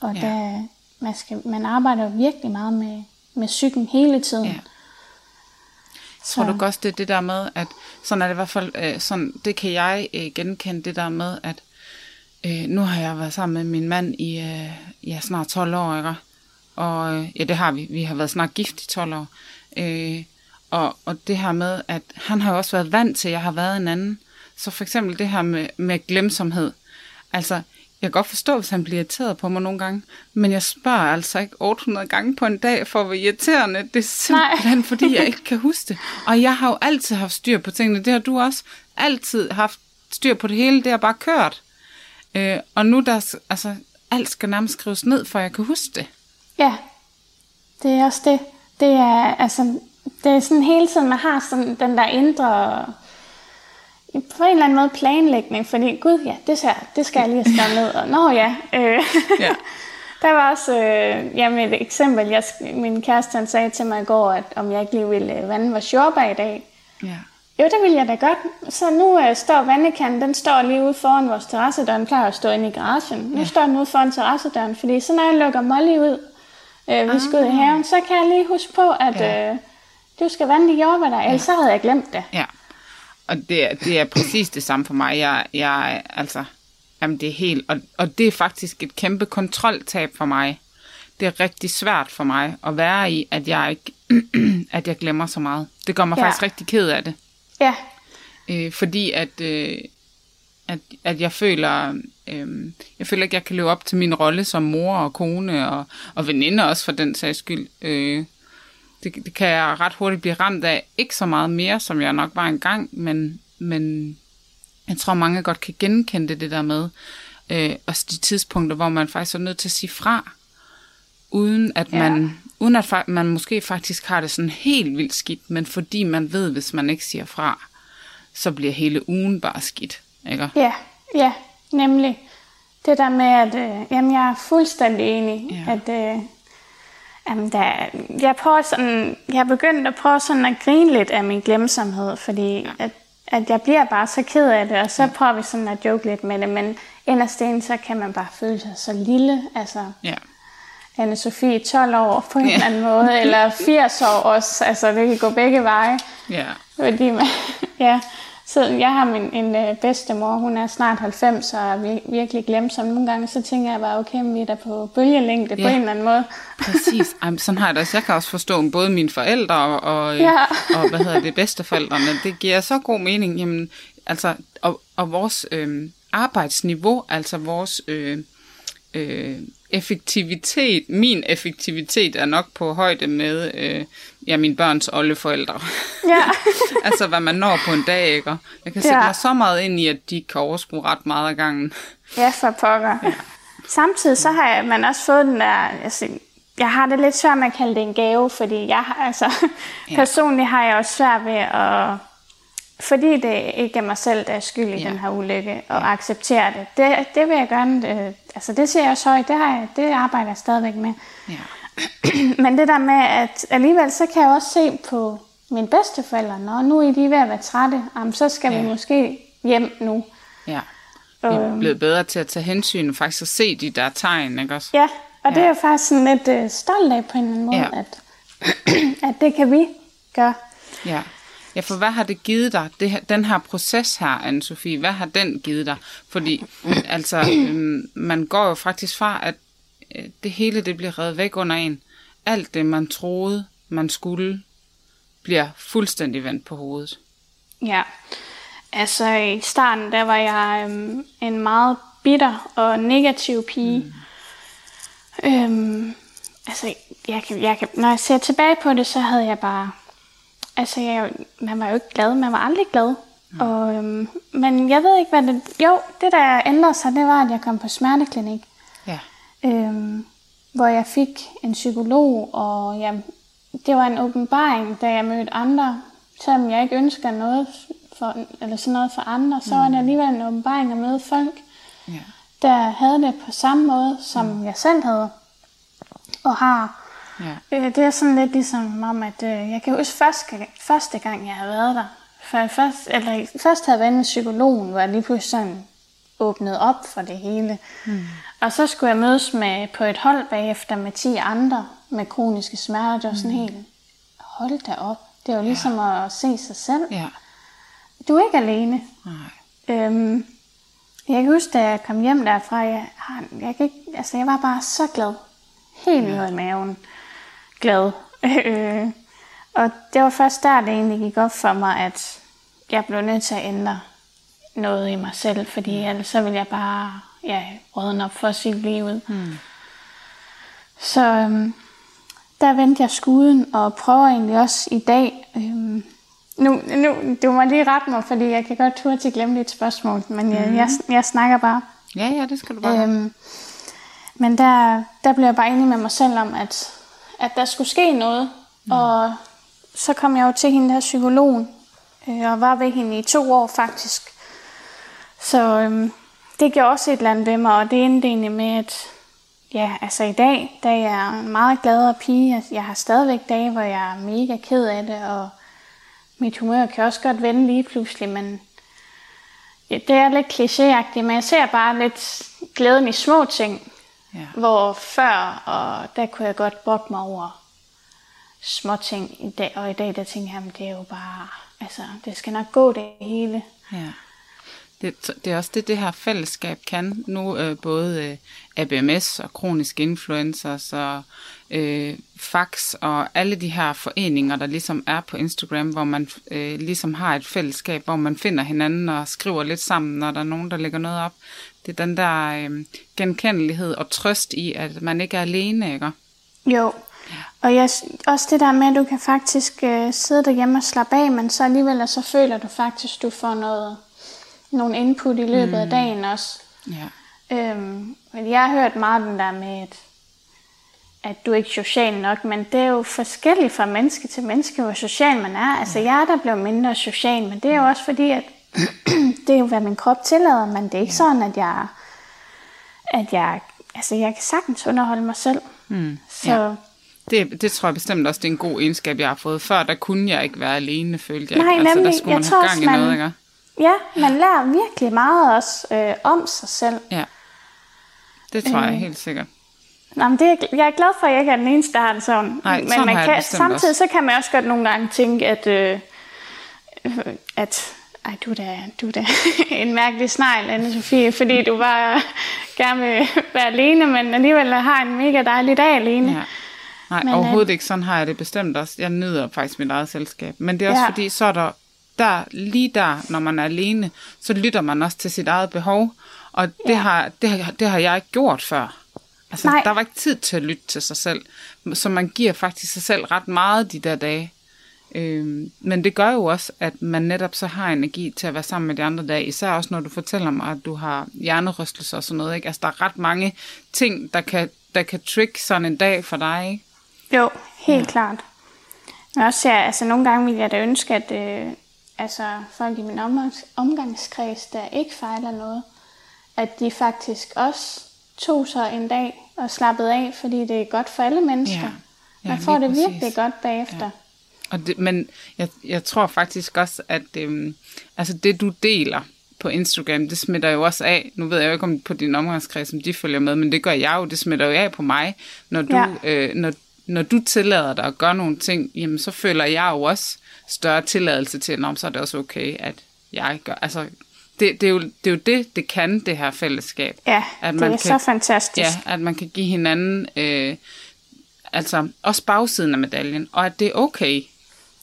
Og ja. der, man, skal, man arbejder jo virkelig meget med, med psyken hele tiden. Ja. Så. Tror du også, det er det der med, at sådan er det i hvert fald, øh, sådan, det kan jeg øh, genkende, det der med, at Øh, nu har jeg været sammen med min mand i øh, ja, snart 12 år, ikke? Og øh, ja, det har vi. Vi har været snart gift i 12 år. Øh, og, og det her med, at han har jo også været vant til, at jeg har været en anden. Så for eksempel det her med, med glemsomhed. Altså, jeg kan godt forstå, hvis han bliver irriteret på mig nogle gange, men jeg spørger altså ikke 800 gange på en dag for at være irriterende. Det er simpelthen, Nej. fordi jeg ikke kan huske det. Og jeg har jo altid haft styr på tingene. Det har du også altid haft styr på det hele. Det har bare kørt. Øh, og nu der, altså, alt skal nærmest skrives ned, for jeg kan huske det. Ja, det er også det. Det er, altså, det er sådan hele tiden, man har sådan den der indre, på en eller anden måde planlægning, fordi gud ja, det, skal, det skal jeg lige skrevet ned, og nå ja. Øh. ja. Der var også øh, jamen et eksempel, jeg, min kæreste han sagde til mig i går, at om jeg ikke lige ville øh, vande vores jordbær i dag. Ja. Jo, det vil jeg da godt. Så nu øh, står vandekanden, den står lige ude foran vores terrassedør. Den plejer at stå inde i garagen. Nu ja. står den ude foran terrassedøren, fordi så når jeg lukker Molly ud, øh, vi skal ud i ah. haven, så kan jeg lige huske på, at ja. øh, du skal vande de jordbær der, ellers ja. havde jeg glemt det. Ja, og det, det er præcis det samme for mig. Jeg, jeg altså, jamen det er helt, og, og det er faktisk et kæmpe kontroltab for mig. Det er rigtig svært for mig at være i, at jeg ikke, at jeg glemmer så meget. Det gør mig ja. faktisk rigtig ked af det. Ja. Øh, fordi at, øh, at, at jeg føler, øh, jeg føler ikke, jeg kan leve op til min rolle som mor og kone og, og veninde også for den sags skyld. Øh, det, det kan jeg ret hurtigt blive ramt af. Ikke så meget mere, som jeg nok var engang, men, men jeg tror, mange godt kan genkende det, det der med. Øh, også de tidspunkter, hvor man faktisk er nødt til at sige fra, uden at ja. man uden at man måske faktisk har det sådan helt vildt skidt, men fordi man ved, hvis man ikke siger fra, så bliver hele ugen bare skidt, ikke? Ja, ja, nemlig. det der med, at øh, jamen, jeg er fuldstændig enig, Ja. at øh, jamen, der, jeg, prøver sådan, jeg er begyndt at prøve sådan at grine lidt af min glemsomhed, fordi ja. at, at jeg bliver bare så ked af det, og så prøver vi sådan at joke lidt med det, men inderst inde, så kan man bare føle sig så lille, altså Ja. Anne-Sophie 12 år på en eller anden måde, eller 80 år også, altså det kan gå begge veje. Ja. Fordi man, ja, så jeg har min en øh, bedstemor, hun er snart 90 og er vir- virkelig glemsom. Nogle gange så tænker jeg bare, okay, vi er da på bølgelængde ja. på en eller anden måde. Præcis. Ej, sådan har jeg det også. Jeg kan også forstå både mine forældre og, og, Ja. ja. og hvad hedder det, bedsteforældrene. Det giver så god mening. Jamen, altså, og, og vores øh, arbejdsniveau, altså vores øh, øh, effektivitet, min effektivitet er nok på højde med øh, ja, mine børns oldeforældre. Ja, altså, hvad man når på en dag, ikke? Jeg kan sætte Ja. mig så meget ind i, at de kan overskue ret meget af gangen. ja for pokker. Ja. Samtidig så har jeg, man også fået den der, altså, jeg har det lidt svært med at kalde det en gave, fordi jeg altså, Ja. personligt har jeg også svært ved at, fordi det ikke er mig selv, der er skyld i Ja. den her ulykke, og acceptere det. det. Det vil jeg gerne, øh, altså det ser jeg også højt, det, har jeg, det arbejder jeg stadigvæk med. Ja. Men det der med, at alligevel så kan jeg også se på mine bedsteforældre, når nu er de ved at være trætte, jamen, så skal ja. vi Ja. måske hjem nu. Ja. Vi er blevet bedre til at tage hensyn og faktisk at se de der tegn, ikke også? Ja, og det Ja. er jeg faktisk sådan lidt øh, stolt af på en eller anden måde, Ja. at, at det kan vi gøre. Ja. Ja, for hvad har det givet dig, det her, den her proces her, Anne-Sophie, hvad har den givet dig? Fordi, altså, øhm, man går jo faktisk fra, at øh, det hele, det bliver reddet væk under en. Alt det, man troede, man skulle, bliver fuldstændig vendt på hovedet. Ja, altså i starten, der var jeg øhm, en meget bitter og negativ pige. Mm. Øhm, altså, jeg kan, jeg kan, når jeg ser tilbage på det, så havde jeg bare... Altså, jeg, man var jo ikke glad. Man var aldrig glad. Mm. Og, øhm, men jeg ved ikke, hvad det... Jo, det der ændrede sig, det var, at jeg kom på smerteklinik. Ja. øhm, hvor jeg fik en psykolog, og jeg, det var en åbenbaring, da jeg mødte andre. Selvom jeg ikke ønsker noget for, eller sådan noget for andre, så var det alligevel en åbenbaring at møde folk, Ja. der havde det på samme måde, som mm. jeg selv havde og har. Ja. Øh, det er sådan lidt ligesom om, at øh, jeg kan huske første, første gang, jeg havde været der. For jeg først, eller, først havde jeg været med psykologen, hvor jeg lige pludselig sådan åbnede op for det hele. Mm. Og så skulle jeg mødes med, på et hold bagefter med 10 andre med kroniske smerter. Det var sådan helt, hold da op. Det er jo ligesom ja. at se sig selv. Ja. Du er ikke alene. Nej. Øhm, jeg kan huske, da jeg kom hjem derfra, jeg, har- jeg, kan ikke, altså, jeg var bare så glad. Helt ned i maven. Glad. Øh, og det var først der, det egentlig gik op for mig, at jeg blev nødt til at ændre noget i mig selv, fordi ellers så ville jeg bare ja, rådne op for sit liv ud. Mm. Så øhm, der vendte jeg skuden og prøver egentlig også i dag. Øhm, nu, nu, du må lige rette mig, fordi jeg kan godt turde til at glemme dit spørgsmål, men jeg, jeg, jeg snakker bare. Ja, ja, det skal du bare. Øhm, men der, der blev jeg bare enig med mig selv om, at, at der skulle ske noget. Mm. Og så kom jeg jo til hende der psykologen, øh, og var ved hende i to år faktisk. Så øhm, det gjorde også et eller andet ved mig, og det endte egentlig med, at ja, altså i dag, da jeg er en meget gladere pige, jeg har stadigvæk dage, hvor jeg er mega ked af det, og mit humør kan også godt vende lige pludselig, men ja, det er lidt klichéagtigt, men jeg ser bare lidt glæden i små ting, Ja. hvor før, og der kunne jeg godt brokke mig over små ting i dag, og i dag der tænker jeg, "Jamen, det er jo bare, altså det skal nok gå det hele. Ja. Det, det er også det, det her fællesskab kan. Nu øh, både øh, ABMS og kroniske influencers og øh, fax og alle de her foreninger, der ligesom er på Instagram, hvor man øh, ligesom har et fællesskab, hvor man finder hinanden og skriver lidt sammen, når der er nogen, der lægger noget op. Det er den der øh, genkendelighed og trøst i, at man ikke er alene, ikke? Jo, og jeg, også det der med, at du kan faktisk øh, sidde derhjemme og slappe af, men så alligevel så føler du faktisk, du får noget, nogle input i løbet mm. af dagen også. Ja. Øhm, men jeg har hørt meget den der med, at, at du er ikke social nok, men det er jo forskelligt fra menneske til menneske, hvor social man er. Altså jeg er der blevet mindre social, men det er jo også fordi, at det er jo, hvad min krop tillader, men det er ikke sådan, at jeg at jeg, altså jeg kan sagtens underholde mig selv. Mm. Så Ja. Det, det tror jeg bestemt også, det er en god egenskab, jeg har fået. Før, der kunne jeg ikke være alene, følte jeg. Nej, ikke. altså, der nemlig. skulle Jeg man tror have gang i man- noget, ikke? ja, man lærer virkelig meget også øh, om sig selv. Ja. Det tror jeg Øh. helt sikkert. Nå, men det er, jeg er glad for, at jeg ikke er den eneste, der har det sådan. Nej, men sådan man kan, samtidig også. så kan man også godt nogle gange tænke, at, øh, øh, at ej, du er da, du er da en mærkelig snegl, anne Sofie, fordi du bare gerne vil være alene, men alligevel har en mega dejlig dag alene. Ja. Nej, Men, øh, overhovedet ikke. Sådan har jeg det bestemt også. Jeg nyder faktisk mit eget selskab. Men det er også ja. fordi, så er der, der, lige der, når man er alene, så lytter man også til sit eget behov. Og det, Ja. har, det, har, det har jeg ikke gjort før. Altså, Nej. der var ikke tid til at lytte til sig selv. Så man giver faktisk sig selv ret meget de der dage. Øhm, men det gør jo også, at man netop så har energi til at være sammen med de andre dage. Især også, når du fortæller mig, at du har hjernerystelser og sådan noget. Ikke? Altså, der er ret mange ting, der kan, der kan trick sådan en dag for dig. Ikke? Jo, helt ja. klart. Men også, ja, altså nogle gange ville jeg da ønske, at øh, altså, folk i min omgangs- omgangskreds, der ikke fejler noget, at de faktisk også tog sig en dag og slappede af, fordi det er godt for alle mennesker. Ja. Ja, Man får det præcis. virkelig godt bagefter. Ja. Og det, men jeg, jeg tror faktisk også, at øhm, altså det, du deler på Instagram, det smitter jo også af. Nu ved jeg jo ikke, om på din omgangskreds, om de følger med, men det gør jeg jo. Det smitter jo af på mig. Når du, ja. øh, når, når du tillader dig at gøre nogle ting, jamen så føler jeg jo også større tilladelse til, at så er det også okay, at jeg gør. Altså, det, det, er jo, det er jo det, det kan, det her fællesskab. Ja, At det man er kan- så fantastisk. Ja, at man kan give hinanden, øh, altså også bagsiden af medaljen, og at det er okay.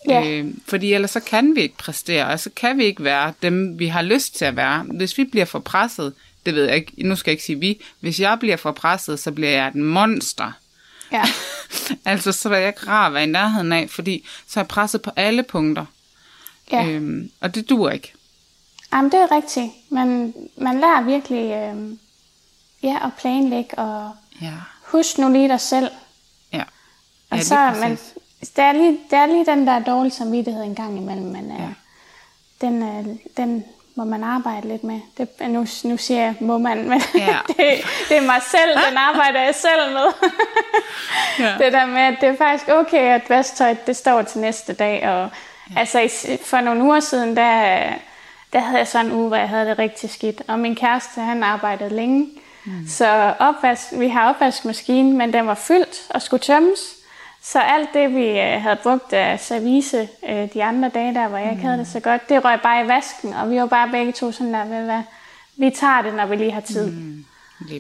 Ja. Øh, fordi ellers så kan vi ikke præstere, og så kan vi ikke være dem, vi har lyst til at være. Hvis vi bliver for presset, det ved jeg ikke, nu skal jeg ikke sige vi, hvis jeg bliver for presset, så bliver jeg et monster. Ja. altså, så er jeg ikke rar at være i nærheden af, fordi så er jeg presset på alle punkter. ja. Øhm, og det duer ikke. Jamen, det er rigtigt. Man, man lærer virkelig øh, ja, at planlægge og Ja. husk nu lige dig selv. Ja. Og Ja, så, man, der, er lige, der er lige den der dårlige samvittighed en gang imellem, men. Ja. den, øh, den må man arbejde lidt med. Det, nu, nu siger jeg, må man, men Ja. det, det er mig selv, den arbejder jeg selv med. Ja. Det der med, at det er faktisk okay, at vasktøjet det står til næste dag. Og, ja. Altså for nogle uger siden, der, der havde jeg sådan en uge, hvor jeg havde det rigtig skidt. Og min kæreste, han arbejdede længe. Mm. Så opvask, vi har opvaskemaskine, men den var fyldt og skulle tømmes. Så alt det, vi øh, havde brugt af service øh, de andre dage, der hvor jeg ikke havde det så godt, det røg bare i vasken. Og vi var bare begge to sådan der, ved hvad, vi tager det, når vi lige har tid. Mm.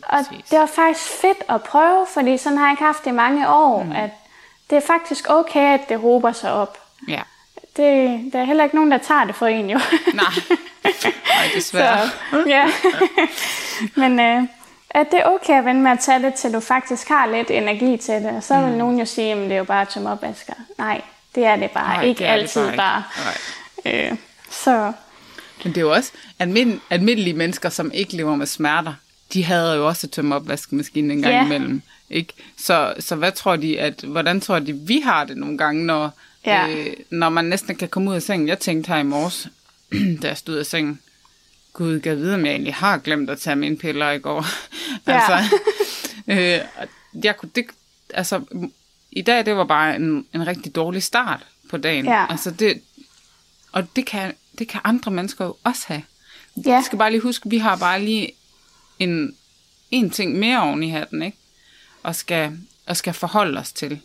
Og det var faktisk fedt at prøve, fordi sådan har jeg ikke haft det i mange år, mm. at det er faktisk okay, at det hober sig op. Ja. Det, der er heller ikke nogen, der tager det for en, jo. Nej. Nej, desværre. Så, ja. Men øh, at det er okay at vende med at tage det, til du faktisk har lidt energi til det. Og så vil mm. nogen jo sige, at det er jo bare tømme opvasker. Nej, det er det bare. Nej, ikke det er det altid bare bare. ikke. Øh, så Men det er jo også almind- almindelige mennesker, som ikke lever med smerter. De havde jo også tømme opvaskemaskinen en gang Ja. imellem. Ikke? Så, så hvad tror de, at, hvordan tror de, vi har det nogle gange, når, Ja. øh, når man næsten kan komme ud af sengen? Jeg tænkte her i morges, da jeg stod af sengen, Gud, jeg vide, om jeg egentlig har glemt at tage mine piller i går. Ja. altså, øh, jeg kunne, det, altså, i dag, det var bare en, en rigtig dårlig start på dagen. Ja. Altså, det, og det kan, det kan andre mennesker jo også have. ja, Jeg skal bare lige huske, vi har bare lige en, en ting mere oven i hatten, ikke? Og skal, og skal forholde os til.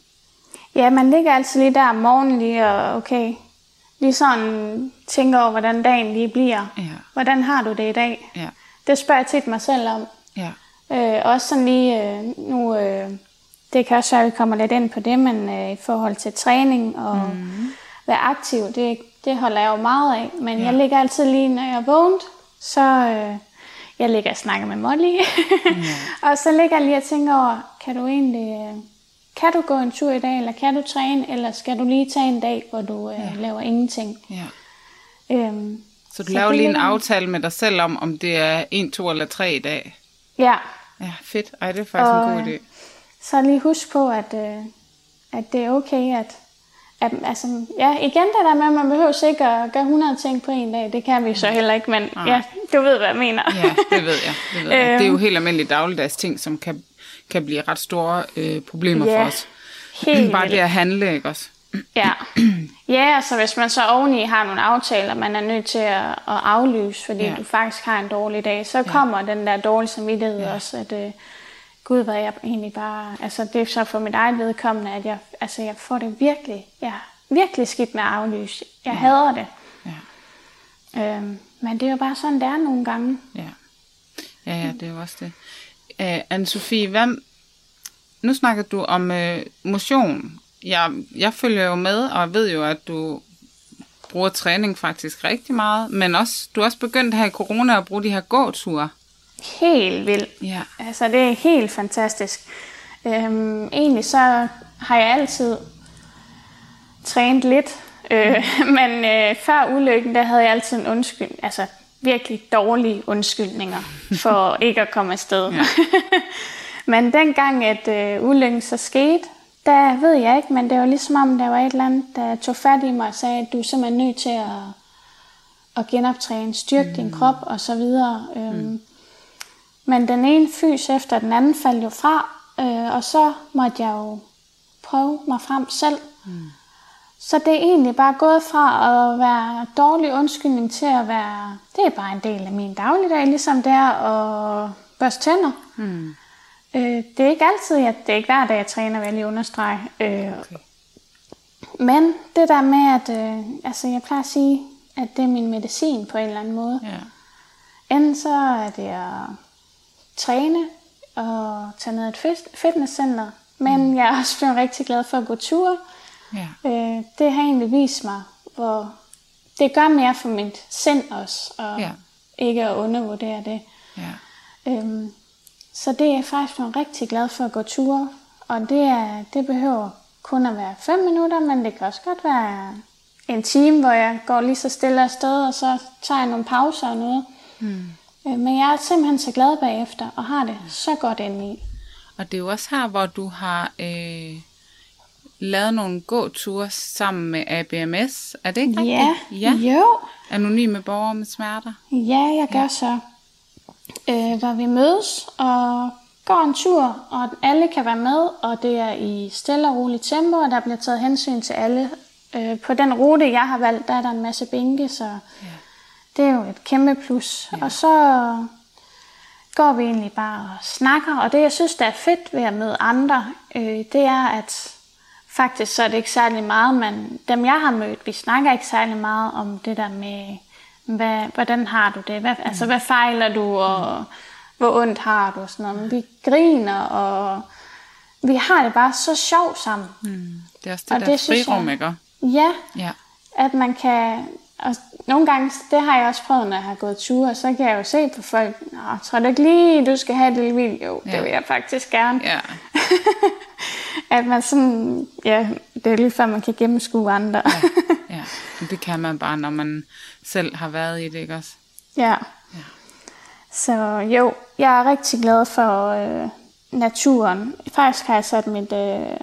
ja, man ligger altid lige der om morgenen lige og okay, lige sådan tænker over, hvordan dagen lige bliver. Ja. Hvordan har du det i dag? Ja, Det spørger jeg tit mig selv om. ja, Øh, også sådan lige øh, nu, øh, det kan også være, at vi kommer lidt ind på det, men øh, i forhold til træning og mm. være aktiv, det, det holder jeg jo meget af. Men ja. jeg ligger altid lige, når jeg er vågnet, så øh, jeg ligger og snakker med Molly. mm. og så ligger jeg lige og tænker over, kan du egentlig, øh, kan du gå en tur i dag, eller kan du træne, eller skal du lige tage en dag, hvor du øh, ja. laver ingenting? ja. Øhm, Så du Så laver lige en aftale med dig selv om, om det er en, to eller tre i dag. ja, Ja, fedt. Ej, det er faktisk Og, en god øh, idé. Så lige husk på, at, øh, at det er okay, at, at, altså, ja, igen det der med, at man behøver ikke at gøre 100 ting på en dag. Det kan vi så heller ikke, men Nej. ja, du ved, hvad jeg mener. Ja, det ved jeg. Det, ved jeg. det er jo Øhm. helt almindelige dagligdags ting, som kan, kan blive ret store øh, problemer Ja, for os. Helt Bare det at handle, ikke også? Ja. ja, altså hvis man så oveni har nogle aftaler, man er nødt til at, at aflyse, fordi Ja. ja. du faktisk har en dårlig dag, så kommer den der dårlige samvittighed ja. også, at øh, gud, hvad jeg egentlig bare... Altså det er så for mit eget vedkommende, at jeg, altså, jeg får det virkelig, ja, virkelig skidt med at aflyse. Jeg ja. hader det. Ja. Øhm, men det er jo bare sådan, det er nogle gange. Ja, ja, ja det er jo også det. Uh, Anne-Sophie, hvad, nu snakker du om uh, motion. Jeg, jeg følger jo med, og ved jo, at du bruger træning faktisk rigtig meget, men også, du er også begyndt her i corona at bruge de her gåture. Helt vildt. Ja. Altså, det er helt fantastisk. Øhm, egentlig så har jeg altid trænet lidt, øh, men øh, før ulykken, der havde jeg altid en undskyld, altså virkelig dårlige undskyldninger for ikke at komme afsted. Ja. men dengang, at øh, ulykken så skete, der ved jeg ikke, men det var ligesom om, der var et eller andet, der tog fat i mig og sagde, at du er simpelthen nødt til at, at genoptræne, styrke mm. din krop og så videre. Øhm, mm. Men den ene fys efter den anden faldt jo fra, øh, og så måtte jeg jo prøve mig frem selv. Mm. Så det er egentlig bare gået fra at være dårlig undskyldning til at være, det er bare en del af min dagligdag, ligesom det er at børste tænder. Mm. Øh, det er ikke altid, jeg, det er ikke hver dag, jeg træner, vil jeg understrege. Øh, Okay. Men det der med, at øh, altså jeg plejer at sige, at det er min medicin på en eller anden måde. Ja. Enten så er det at træne og tage ned et fitnesscenter, men jeg er også blevet rigtig glad for at gå ture. Ja. Øh, det har egentlig vist mig, hvor det gør mere for mit sind også, og Ja. ikke at undervurdere det. Ja. Øhm, så det er jeg faktisk blevet rigtig glad for at gå ture, og det, er, det behøver kun at være 5 minutter, men det kan også godt være en time, hvor jeg går lige så stille afsted, og så tager jeg nogle pauser og noget. Mm. Men jeg er simpelthen så glad bagefter, og har det så godt indeni. Og det er jo også her, hvor du har øh, lavet nogle gåture sammen med ABMS. Er det ikke Ja, rigtigt? Ja. jo. Anonyme borgere med smerter. Ja, jeg gør så. Øh, hvor vi mødes og går en tur, og alle kan være med, og det er i stille og roligt tempo, og der bliver taget hensyn til alle. Øh, på den rute, jeg har valgt, der er der en masse bænke, så Ja. det er jo et kæmpe plus. Ja. Og så går vi egentlig bare og snakker, og det jeg synes, der er fedt ved at møde andre, øh, det er, at faktisk så er det ikke særlig meget, men dem jeg har mødt, vi snakker ikke særlig meget om det der med, hvad, hvordan har du det, hvad, altså hvad fejler du, og hvor ondt har du, og sådan noget. Men vi griner, og vi har det bare så sjovt sammen. Mm. Det er også det Og der det frirum, jeg- ikke? Ja, Ja. at man kan... Og nogle gange, det har jeg også prøvet, når jeg har gået ture, så kan jeg jo se på folk, Nå, tror du ikke lige, du skal have et lille video? Jo, det Ja. vil jeg faktisk gerne. Ja. At man sådan, ja, det er lige før, man kan gennemskue andre. Ja. ja. Det kan man bare, når man selv har været i det, ikke også? ja. Så jo, jeg er rigtig glad for øh, naturen. Faktisk har jeg sat mit, øh,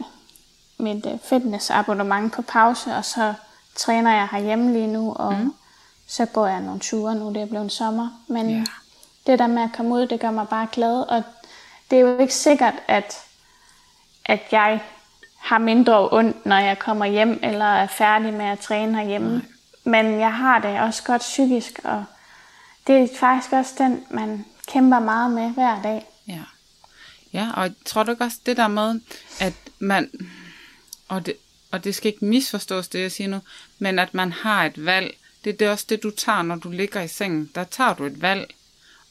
mit øh, fitnessabonnement på pause, og så træner jeg herhjemme lige nu, og mm. så går jeg nogle ture nu, det er blevet sommer. Men Ja. det der med at komme ud, det gør mig bare glad, og det er jo ikke sikkert, at, at jeg har mindre ondt, når jeg kommer hjem, eller er færdig med at træne herhjemme. Nej. Men jeg har det også godt psykisk, og det er faktisk også den, man kæmper meget med hver dag. Ja. Ja, og tror du ikke også det der med, at man, og det, og det skal ikke misforstås, det jeg siger nu, men at man har et valg. Det, det er også det, du tager, når du ligger i sengen. Der tager du et valg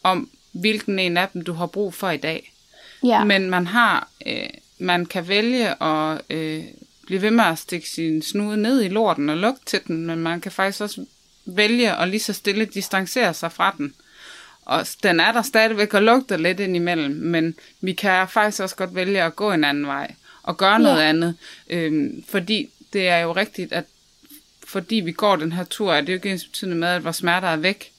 om, hvilken en af dem, du har brug for i dag. Ja, Men man har, øh, man kan vælge at øh, blive ved med at stikke sin snude ned i lorten og lugte til den, men man kan faktisk også vælge at lige så stille distancere sig fra den. Og den er der stadigvæk og lugter lidt indimellem, men vi kan faktisk også godt vælge at gå en anden vej og gøre noget Ja. andet. Øhm, fordi det er jo rigtigt, at fordi vi går den her tur, er det jo ikke ens betydende med, at vores smerter er væk.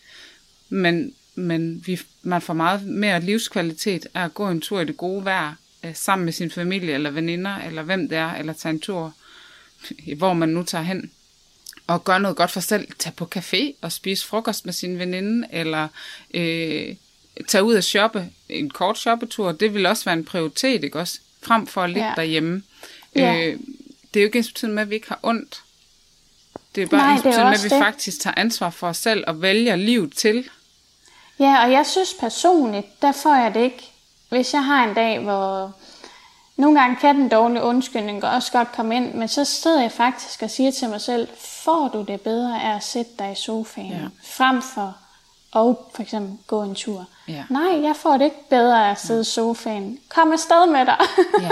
Men, men vi, man får meget mere livskvalitet af at gå en tur i det gode vejr, øh, sammen med sin familie eller veninder, eller hvem det er, eller tage en tur hvor man nu tager hen, og gøre noget godt for sig selv. Tag på café og spise frokost med sin veninde, eller øh, tage ud og shoppe. En kort shoppetur, det vil også være en prioritet, ikke også? Frem for at ligge Ja. derhjemme. Ja. Øh, det er jo ikke ens betydende med, at vi ikke har ondt. Det er bare Nej, ens betydende med, at vi det. faktisk tager ansvar for os selv og vælger livet til. Ja, og jeg synes personligt, der får jeg det ikke. Hvis jeg har en dag, hvor nogle gange kan den dårlige undskyldning også godt komme ind, men så sidder jeg faktisk og siger til mig selv, får du det bedre af at sætte dig i sofaen, Ja. frem for at for eksempel gå en tur. Ja. Nej, jeg får det ikke bedre af at sidde i sofaen. Kom afsted med dig. Ja.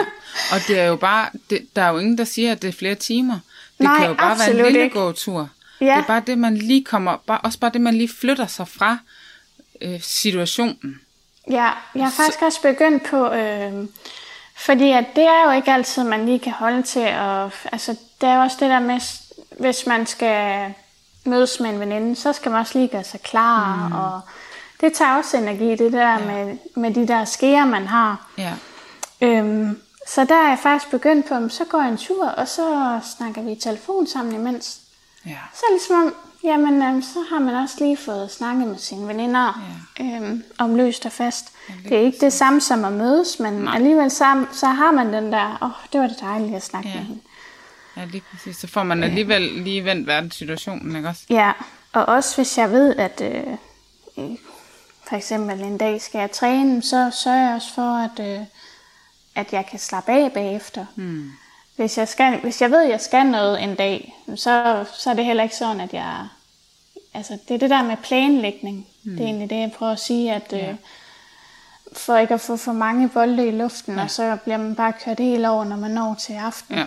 Og det er jo bare, det, der er jo ingen, der siger, at det er flere timer. Det Nej, kan jo bare være en lille ikke. gåtur. Ja. Det er bare det, man lige kommer, bare, også bare det, man lige flytter sig fra øh, situationen. Ja, jeg har faktisk også begyndt på, øh, fordi at det er jo ikke altid, man lige kan holde til. Og, altså, det er jo også det der med, hvis man skal mødes med en veninde, så skal man også lige gøre sig klar. Mm. Og det tager også energi, det der ja. med, med de der skeer, man har. Ja. Øhm, så der er jeg faktisk begyndt på, så går jeg en tur, og så snakker vi i telefon sammen imens. Ja. Så er det ligesom om, jamen, øhm, så har man også lige fået snakket med sine veninder ja. øhm, om løst og fast. Ja, det er ikke det samme som at mødes, men Nej. alligevel så, så har man den der, åh, oh, det var det dejligt at snakke Ja. med hende. Ja, lige præcis. Så får man alligevel lige vendt verdenssituationen, ikke også? Ja, og også hvis jeg ved, at øh, øh, for eksempel en dag skal jeg træne, så sørger jeg også for, at, øh, at jeg kan slappe af bagefter. Hmm. Hvis, jeg skal, hvis jeg ved, at jeg skal noget en dag, så, så er det heller ikke sådan, at jeg... Altså, det er det der med planlægning. Mm. Det er egentlig det, jeg prøver at sige, at Ja. øh, for ikke at få for mange bolde i luften, ja. og så bliver man bare kørt helt over, når man når til aften. Ja.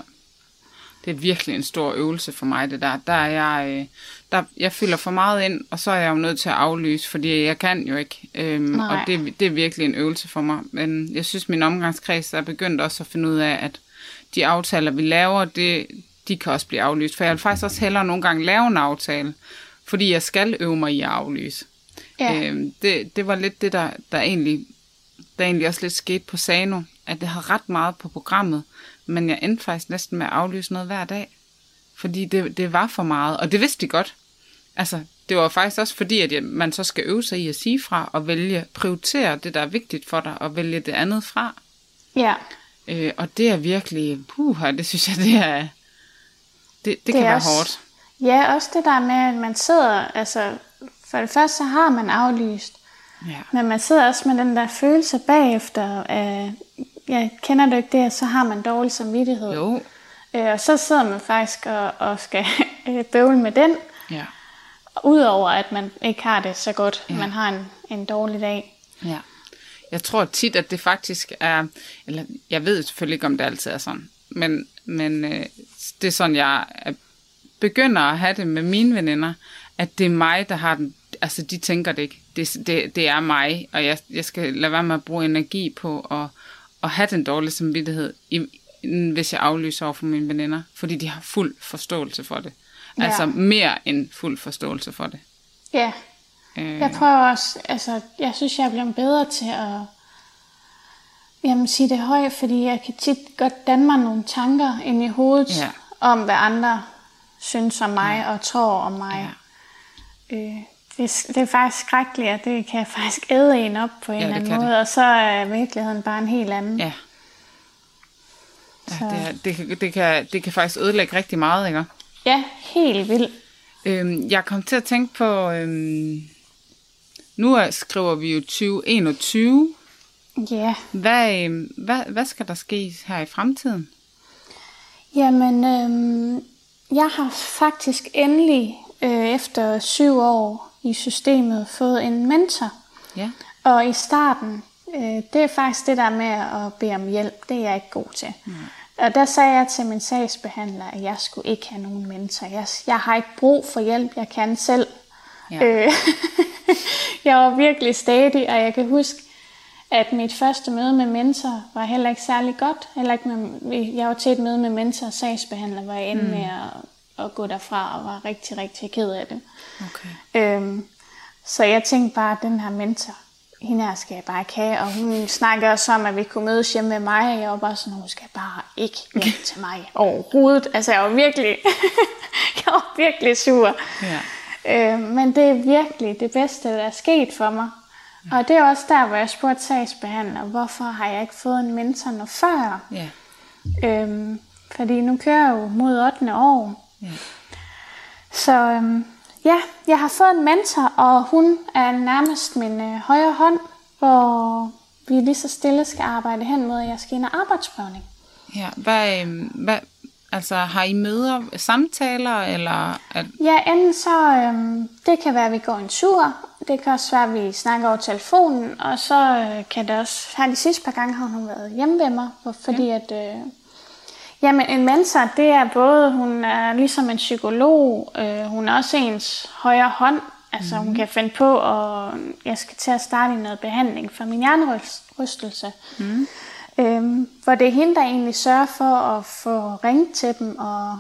Det er virkelig en stor øvelse for mig, det der. Der er jeg, øh, der, jeg fylder for meget ind, og så er jeg jo nødt til at aflyse, fordi jeg kan jo ikke. Øhm, Nej. og det, det er virkelig en øvelse for mig. Men jeg synes, min omgangskreds er begyndt også at finde ud af, at de aftaler, vi laver, det, de kan også blive aflyst. For jeg vil faktisk også hellere nogle gange lave en aftale, fordi jeg skal øve mig i at aflyse. Ja. Øhm, det, det var lidt det, der, der, egentlig, der egentlig også lidt skete på Sano, at det har ret meget på programmet, men jeg endte faktisk næsten med at aflyse noget hver dag, fordi det, det var for meget, og det vidste de godt. Altså, det var faktisk også fordi, at man så skal øve sig i at sige fra, og vælge, prioritere det, der er vigtigt for dig, og vælge det andet fra. ja. Øh, og det er virkelig, puha, det synes jeg, det er, det, det, det kan være også- hårdt. Ja, også det der med, at man sidder, altså for det første så har man aflyst, Ja. men man sidder også med den der følelse bagefter, af, jeg kender det ikke det, så har man dårlig samvittighed. Jo, Øh, og så sidder man faktisk og, og skal øh, bøvle med den, ja. udover at man ikke har det så godt, Ja. ja. man har en, en dårlig dag. Ja. Jeg tror tit, at det faktisk er, eller jeg ved selvfølgelig ikke, om det altid er sådan, men, men øh, det er sådan, jeg er, begynder at have det med mine veninder, at det er mig, der har den, altså de tænker det ikke, det, det, det er mig, og jeg, jeg skal lade være med at bruge energi på at, at have den dårlige samvittighed, i, hvis jeg aflyser over for mine veninder, fordi de har fuld forståelse for det. Ja. Altså mere end fuld forståelse for det. Ja, Øh, jeg prøver også, altså jeg synes, jeg er blevet bedre til at jamen, sige det højt, fordi jeg kan tit godt danne mig nogle tanker ind i hovedet Ja. om, hvad andre synes om mig og tror om mig. Ja. Øh, det, er- det er faktisk skrækkeligt, og det kan faktisk æde en op på en Ja, eller det anden måde, og så er virkeligheden bare en helt anden. Ja. Ja, det, er, det, kan, det, kan, det kan faktisk ødelægge rigtig meget, ikke? ja helt vildt. Øhm, jeg kom til at tænke på, øhm, nu er, skriver vi jo 2021. Ja, Hvad, øhm, hvad, hvad skal der ske her i fremtiden? jamen øhm, jeg har faktisk endelig øh, efter syv år i systemet fået en mentor. Ja. Og i starten, øh, det er faktisk det der med at bede om hjælp, det er jeg ikke god til. Mm. Og der sagde jeg til min sagsbehandler, at jeg skulle ikke have nogen mentor. Jeg, jeg har ikke brug for hjælp, jeg kan selv. Ja. Øh, jeg var virkelig stadig, og jeg kan huske, at mit første møde med mentor var heller ikke særlig godt. Heller ikke med, jeg var til et møde med mentor og sagsbehandler, hvor jeg endte mm. med at, at gå derfra og var rigtig, rigtig ked af det. Okay. Øhm, så jeg tænkte bare, at den her mentor, hende her skal jeg bare ikke have, og hun snakker også om, at vi kunne mødes hjemme med mig, og jeg var bare sådan, hun skal bare ikke hjem til mig overhovedet. Altså jeg var virkelig, jeg var virkelig sur. Ja. Øh, men det er virkelig det bedste, der er sket for mig. Og det er også der, hvor jeg spurgte sagsbehandler, hvorfor har jeg ikke fået en mentor noget før? Ja. Øhm, fordi nu kører jeg jo mod 8. år. Ja. Så øhm, ja, jeg har fået en mentor, og hun er nærmest min øh, højre hånd, hvor vi lige så stille skal arbejde hen mod, at jeg skal ind og arbejdsprøvning. Ja, hvad, øhm, hvad, altså har I møder, samtaler, eller at, Ja, enten så, øhm, det kan være, at vi går en tur. Det kan også være, at vi snakker over telefonen. Og så øh, kan det også, her de sidste par gange har hun været hjemme ved mig, fordi ja. at, øh, jamen en mentor, det er både, hun er ligesom en psykolog, øh, hun er også ens højre hånd. Altså mm. hun kan finde på, og jeg skal til at starte i noget behandling for min hjernerystelse. Mm. Øhm, hvor det er hende, der egentlig sørger for at få ringet til dem og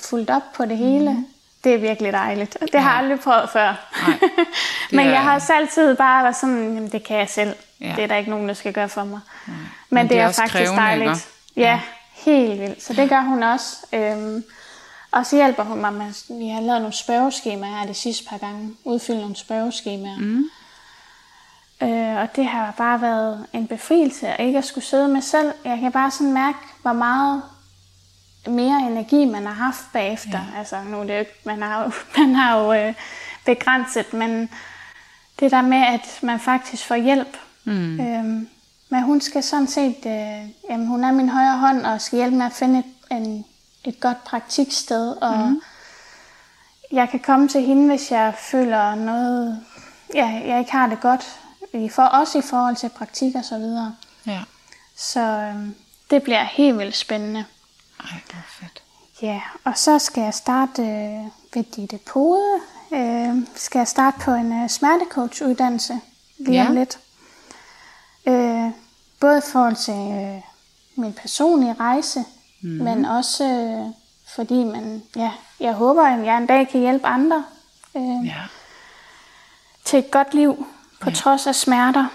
fulgt op på det hele. Mm. Det er virkelig dejligt. Det har jeg aldrig prøvet før. Nej, Men jeg har også altid bare været sådan, jamen, det kan jeg selv. Ja. Ja. Det er der ikke nogen, der skal gøre for mig. Men, Men det, det er er, faktisk krævende, dejligt. ikke? Ja, ja, helt vildt. Så det gør hun også. Øhm, og så hjælper hun mig med, vi har lavet nogle spørgeskemaer her de sidste par gange. Udfyldt nogle spørgeskemaer. Mm. Øh, og det har bare været en befrielse at ikke at skulle sidde med selv. Jeg kan bare sådan mærke, hvor meget mere energi man har haft bagefter. Ja. Altså nu er det jo ikke, man har jo, man har jo øh, begrænset, men det der med, at man faktisk får hjælp. Mm. Øhm, men hun skal sådan set, øh, jamen hun er min højre hånd og skal hjælpe med at finde et, en, et godt praktiksted. Og mm. jeg kan komme til hende, hvis jeg føler noget, ja, jeg ikke har det godt. For, også i forhold til praktik og så videre. ja. Så øhm, det bliver helt vildt spændende. Ej, hvor fedt. Ja, og så skal jeg starte øh, ved Ditte Pode. Øh, skal jeg starte på en øh, smertecoach-uddannelse lige om Ja. lidt. Øh, både i forhold til øh, min personlige rejse, mm. men også øh, fordi man, ja, jeg håber, at jeg en dag kan hjælpe andre øh, Ja, til et godt liv på Ja. trods af smerter.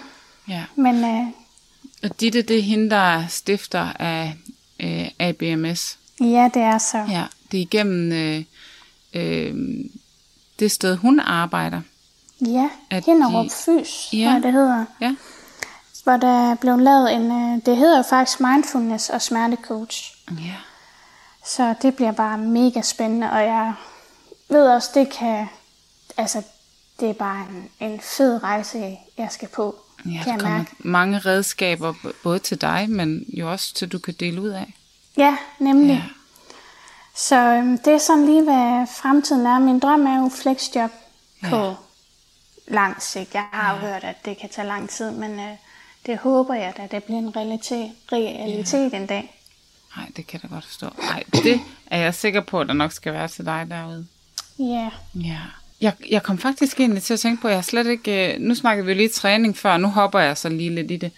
ja. Men øh, Og Ditte, det er hende, der er stifter af øh, ABMS. ja, det er så. Ja, det er igennem øh, øh, det sted, hun arbejder. Ja, At Hinderup de- Fys, ja. hvad det hedder. Ja, hvor der blev lavet en, øh, det hedder jo faktisk mindfulness og smertecoach. ja. Så det bliver bare mega spændende, og jeg ved også, det kan, altså det er bare en, en fed rejse, jeg skal på, Ja, kan jeg mærke. mange redskaber, både til dig, men jo også til, du kan dele ud af. Ja, nemlig. Ja. Ja. Så øhm, det er sådan lige, hvad fremtiden er. Min drøm er jo flexjob Ja. på lang sigt. Jeg har jo hørt, at det kan tage lang tid, men øh, det håber jeg, at det bliver en realitet, realitet en dag. Nej, det kan jeg da godt forstå. Nej, det er jeg sikker på, at der nok skal være til dig derude. Ja. Ja. Jeg, jeg kom faktisk egentlig til at tænke på, at jeg slet ikke... øh, Nu snakkede vi lige træning før, nu hopper jeg så lige lidt i det.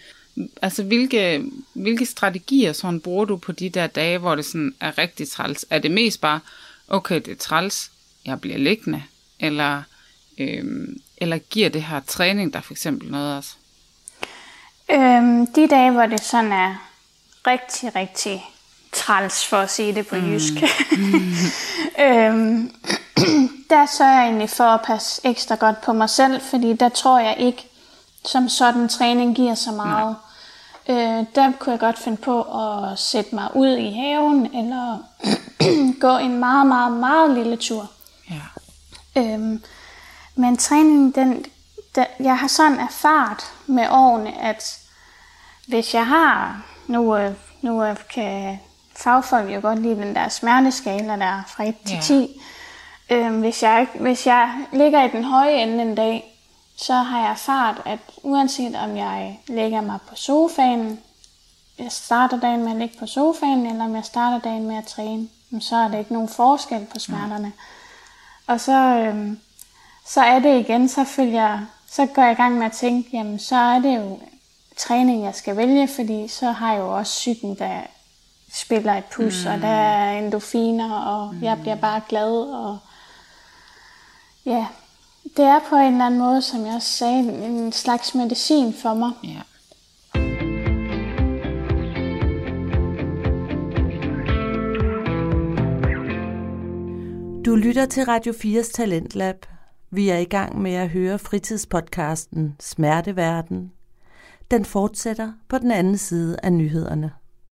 Altså, hvilke, hvilke strategier sådan bruger du på de der dage, hvor det sådan er rigtig træls? Er det mest bare, okay, det er træls, jeg bliver liggende? Eller, øhm, eller giver det her træning der for eksempel noget også? Øhm, de dage, hvor det sådan er rigtig, rigtig træls, for at sige det på mm. jysk, øhm, der sørger jeg egentlig for at passe ekstra godt på mig selv, fordi der tror jeg ikke, som sådan træning giver så meget. Øh, der kunne jeg godt finde på at sætte mig ud i haven, eller gå en meget, meget, meget lille tur. Ja. Øhm, men træningen, den, den, jeg har sådan erfaret med årene, at hvis jeg har, nu, øh, nu øh, kan fagfolk jo godt lide den der smerteskala der fra 1 til Ja. 10. Øhm, hvis, jeg, hvis jeg ligger i den høje ende en dag, så har jeg erfaret, at uanset om jeg lægger mig på sofaen, jeg starter dagen med at ligge på sofaen, eller om jeg starter dagen med at træne, så er der ikke nogen forskel på smerterne. Og så, øhm, så er det igen, så følger jeg, så går jeg i gang med at tænke, jamen så er det jo træning, jeg skal vælge, fordi så har jeg jo også psyken, der spiller et pus, mm. og der er endorfiner, og mm. jeg bliver bare glad, og ja, Det er på en eller anden måde, som jeg også sagde, en slags medicin for mig. Ja. Du lytter til Radio 4's Talentlab. Vi er i gang med at høre fritidspodcasten Smerteverden. Den fortsætter på den anden side af nyhederne.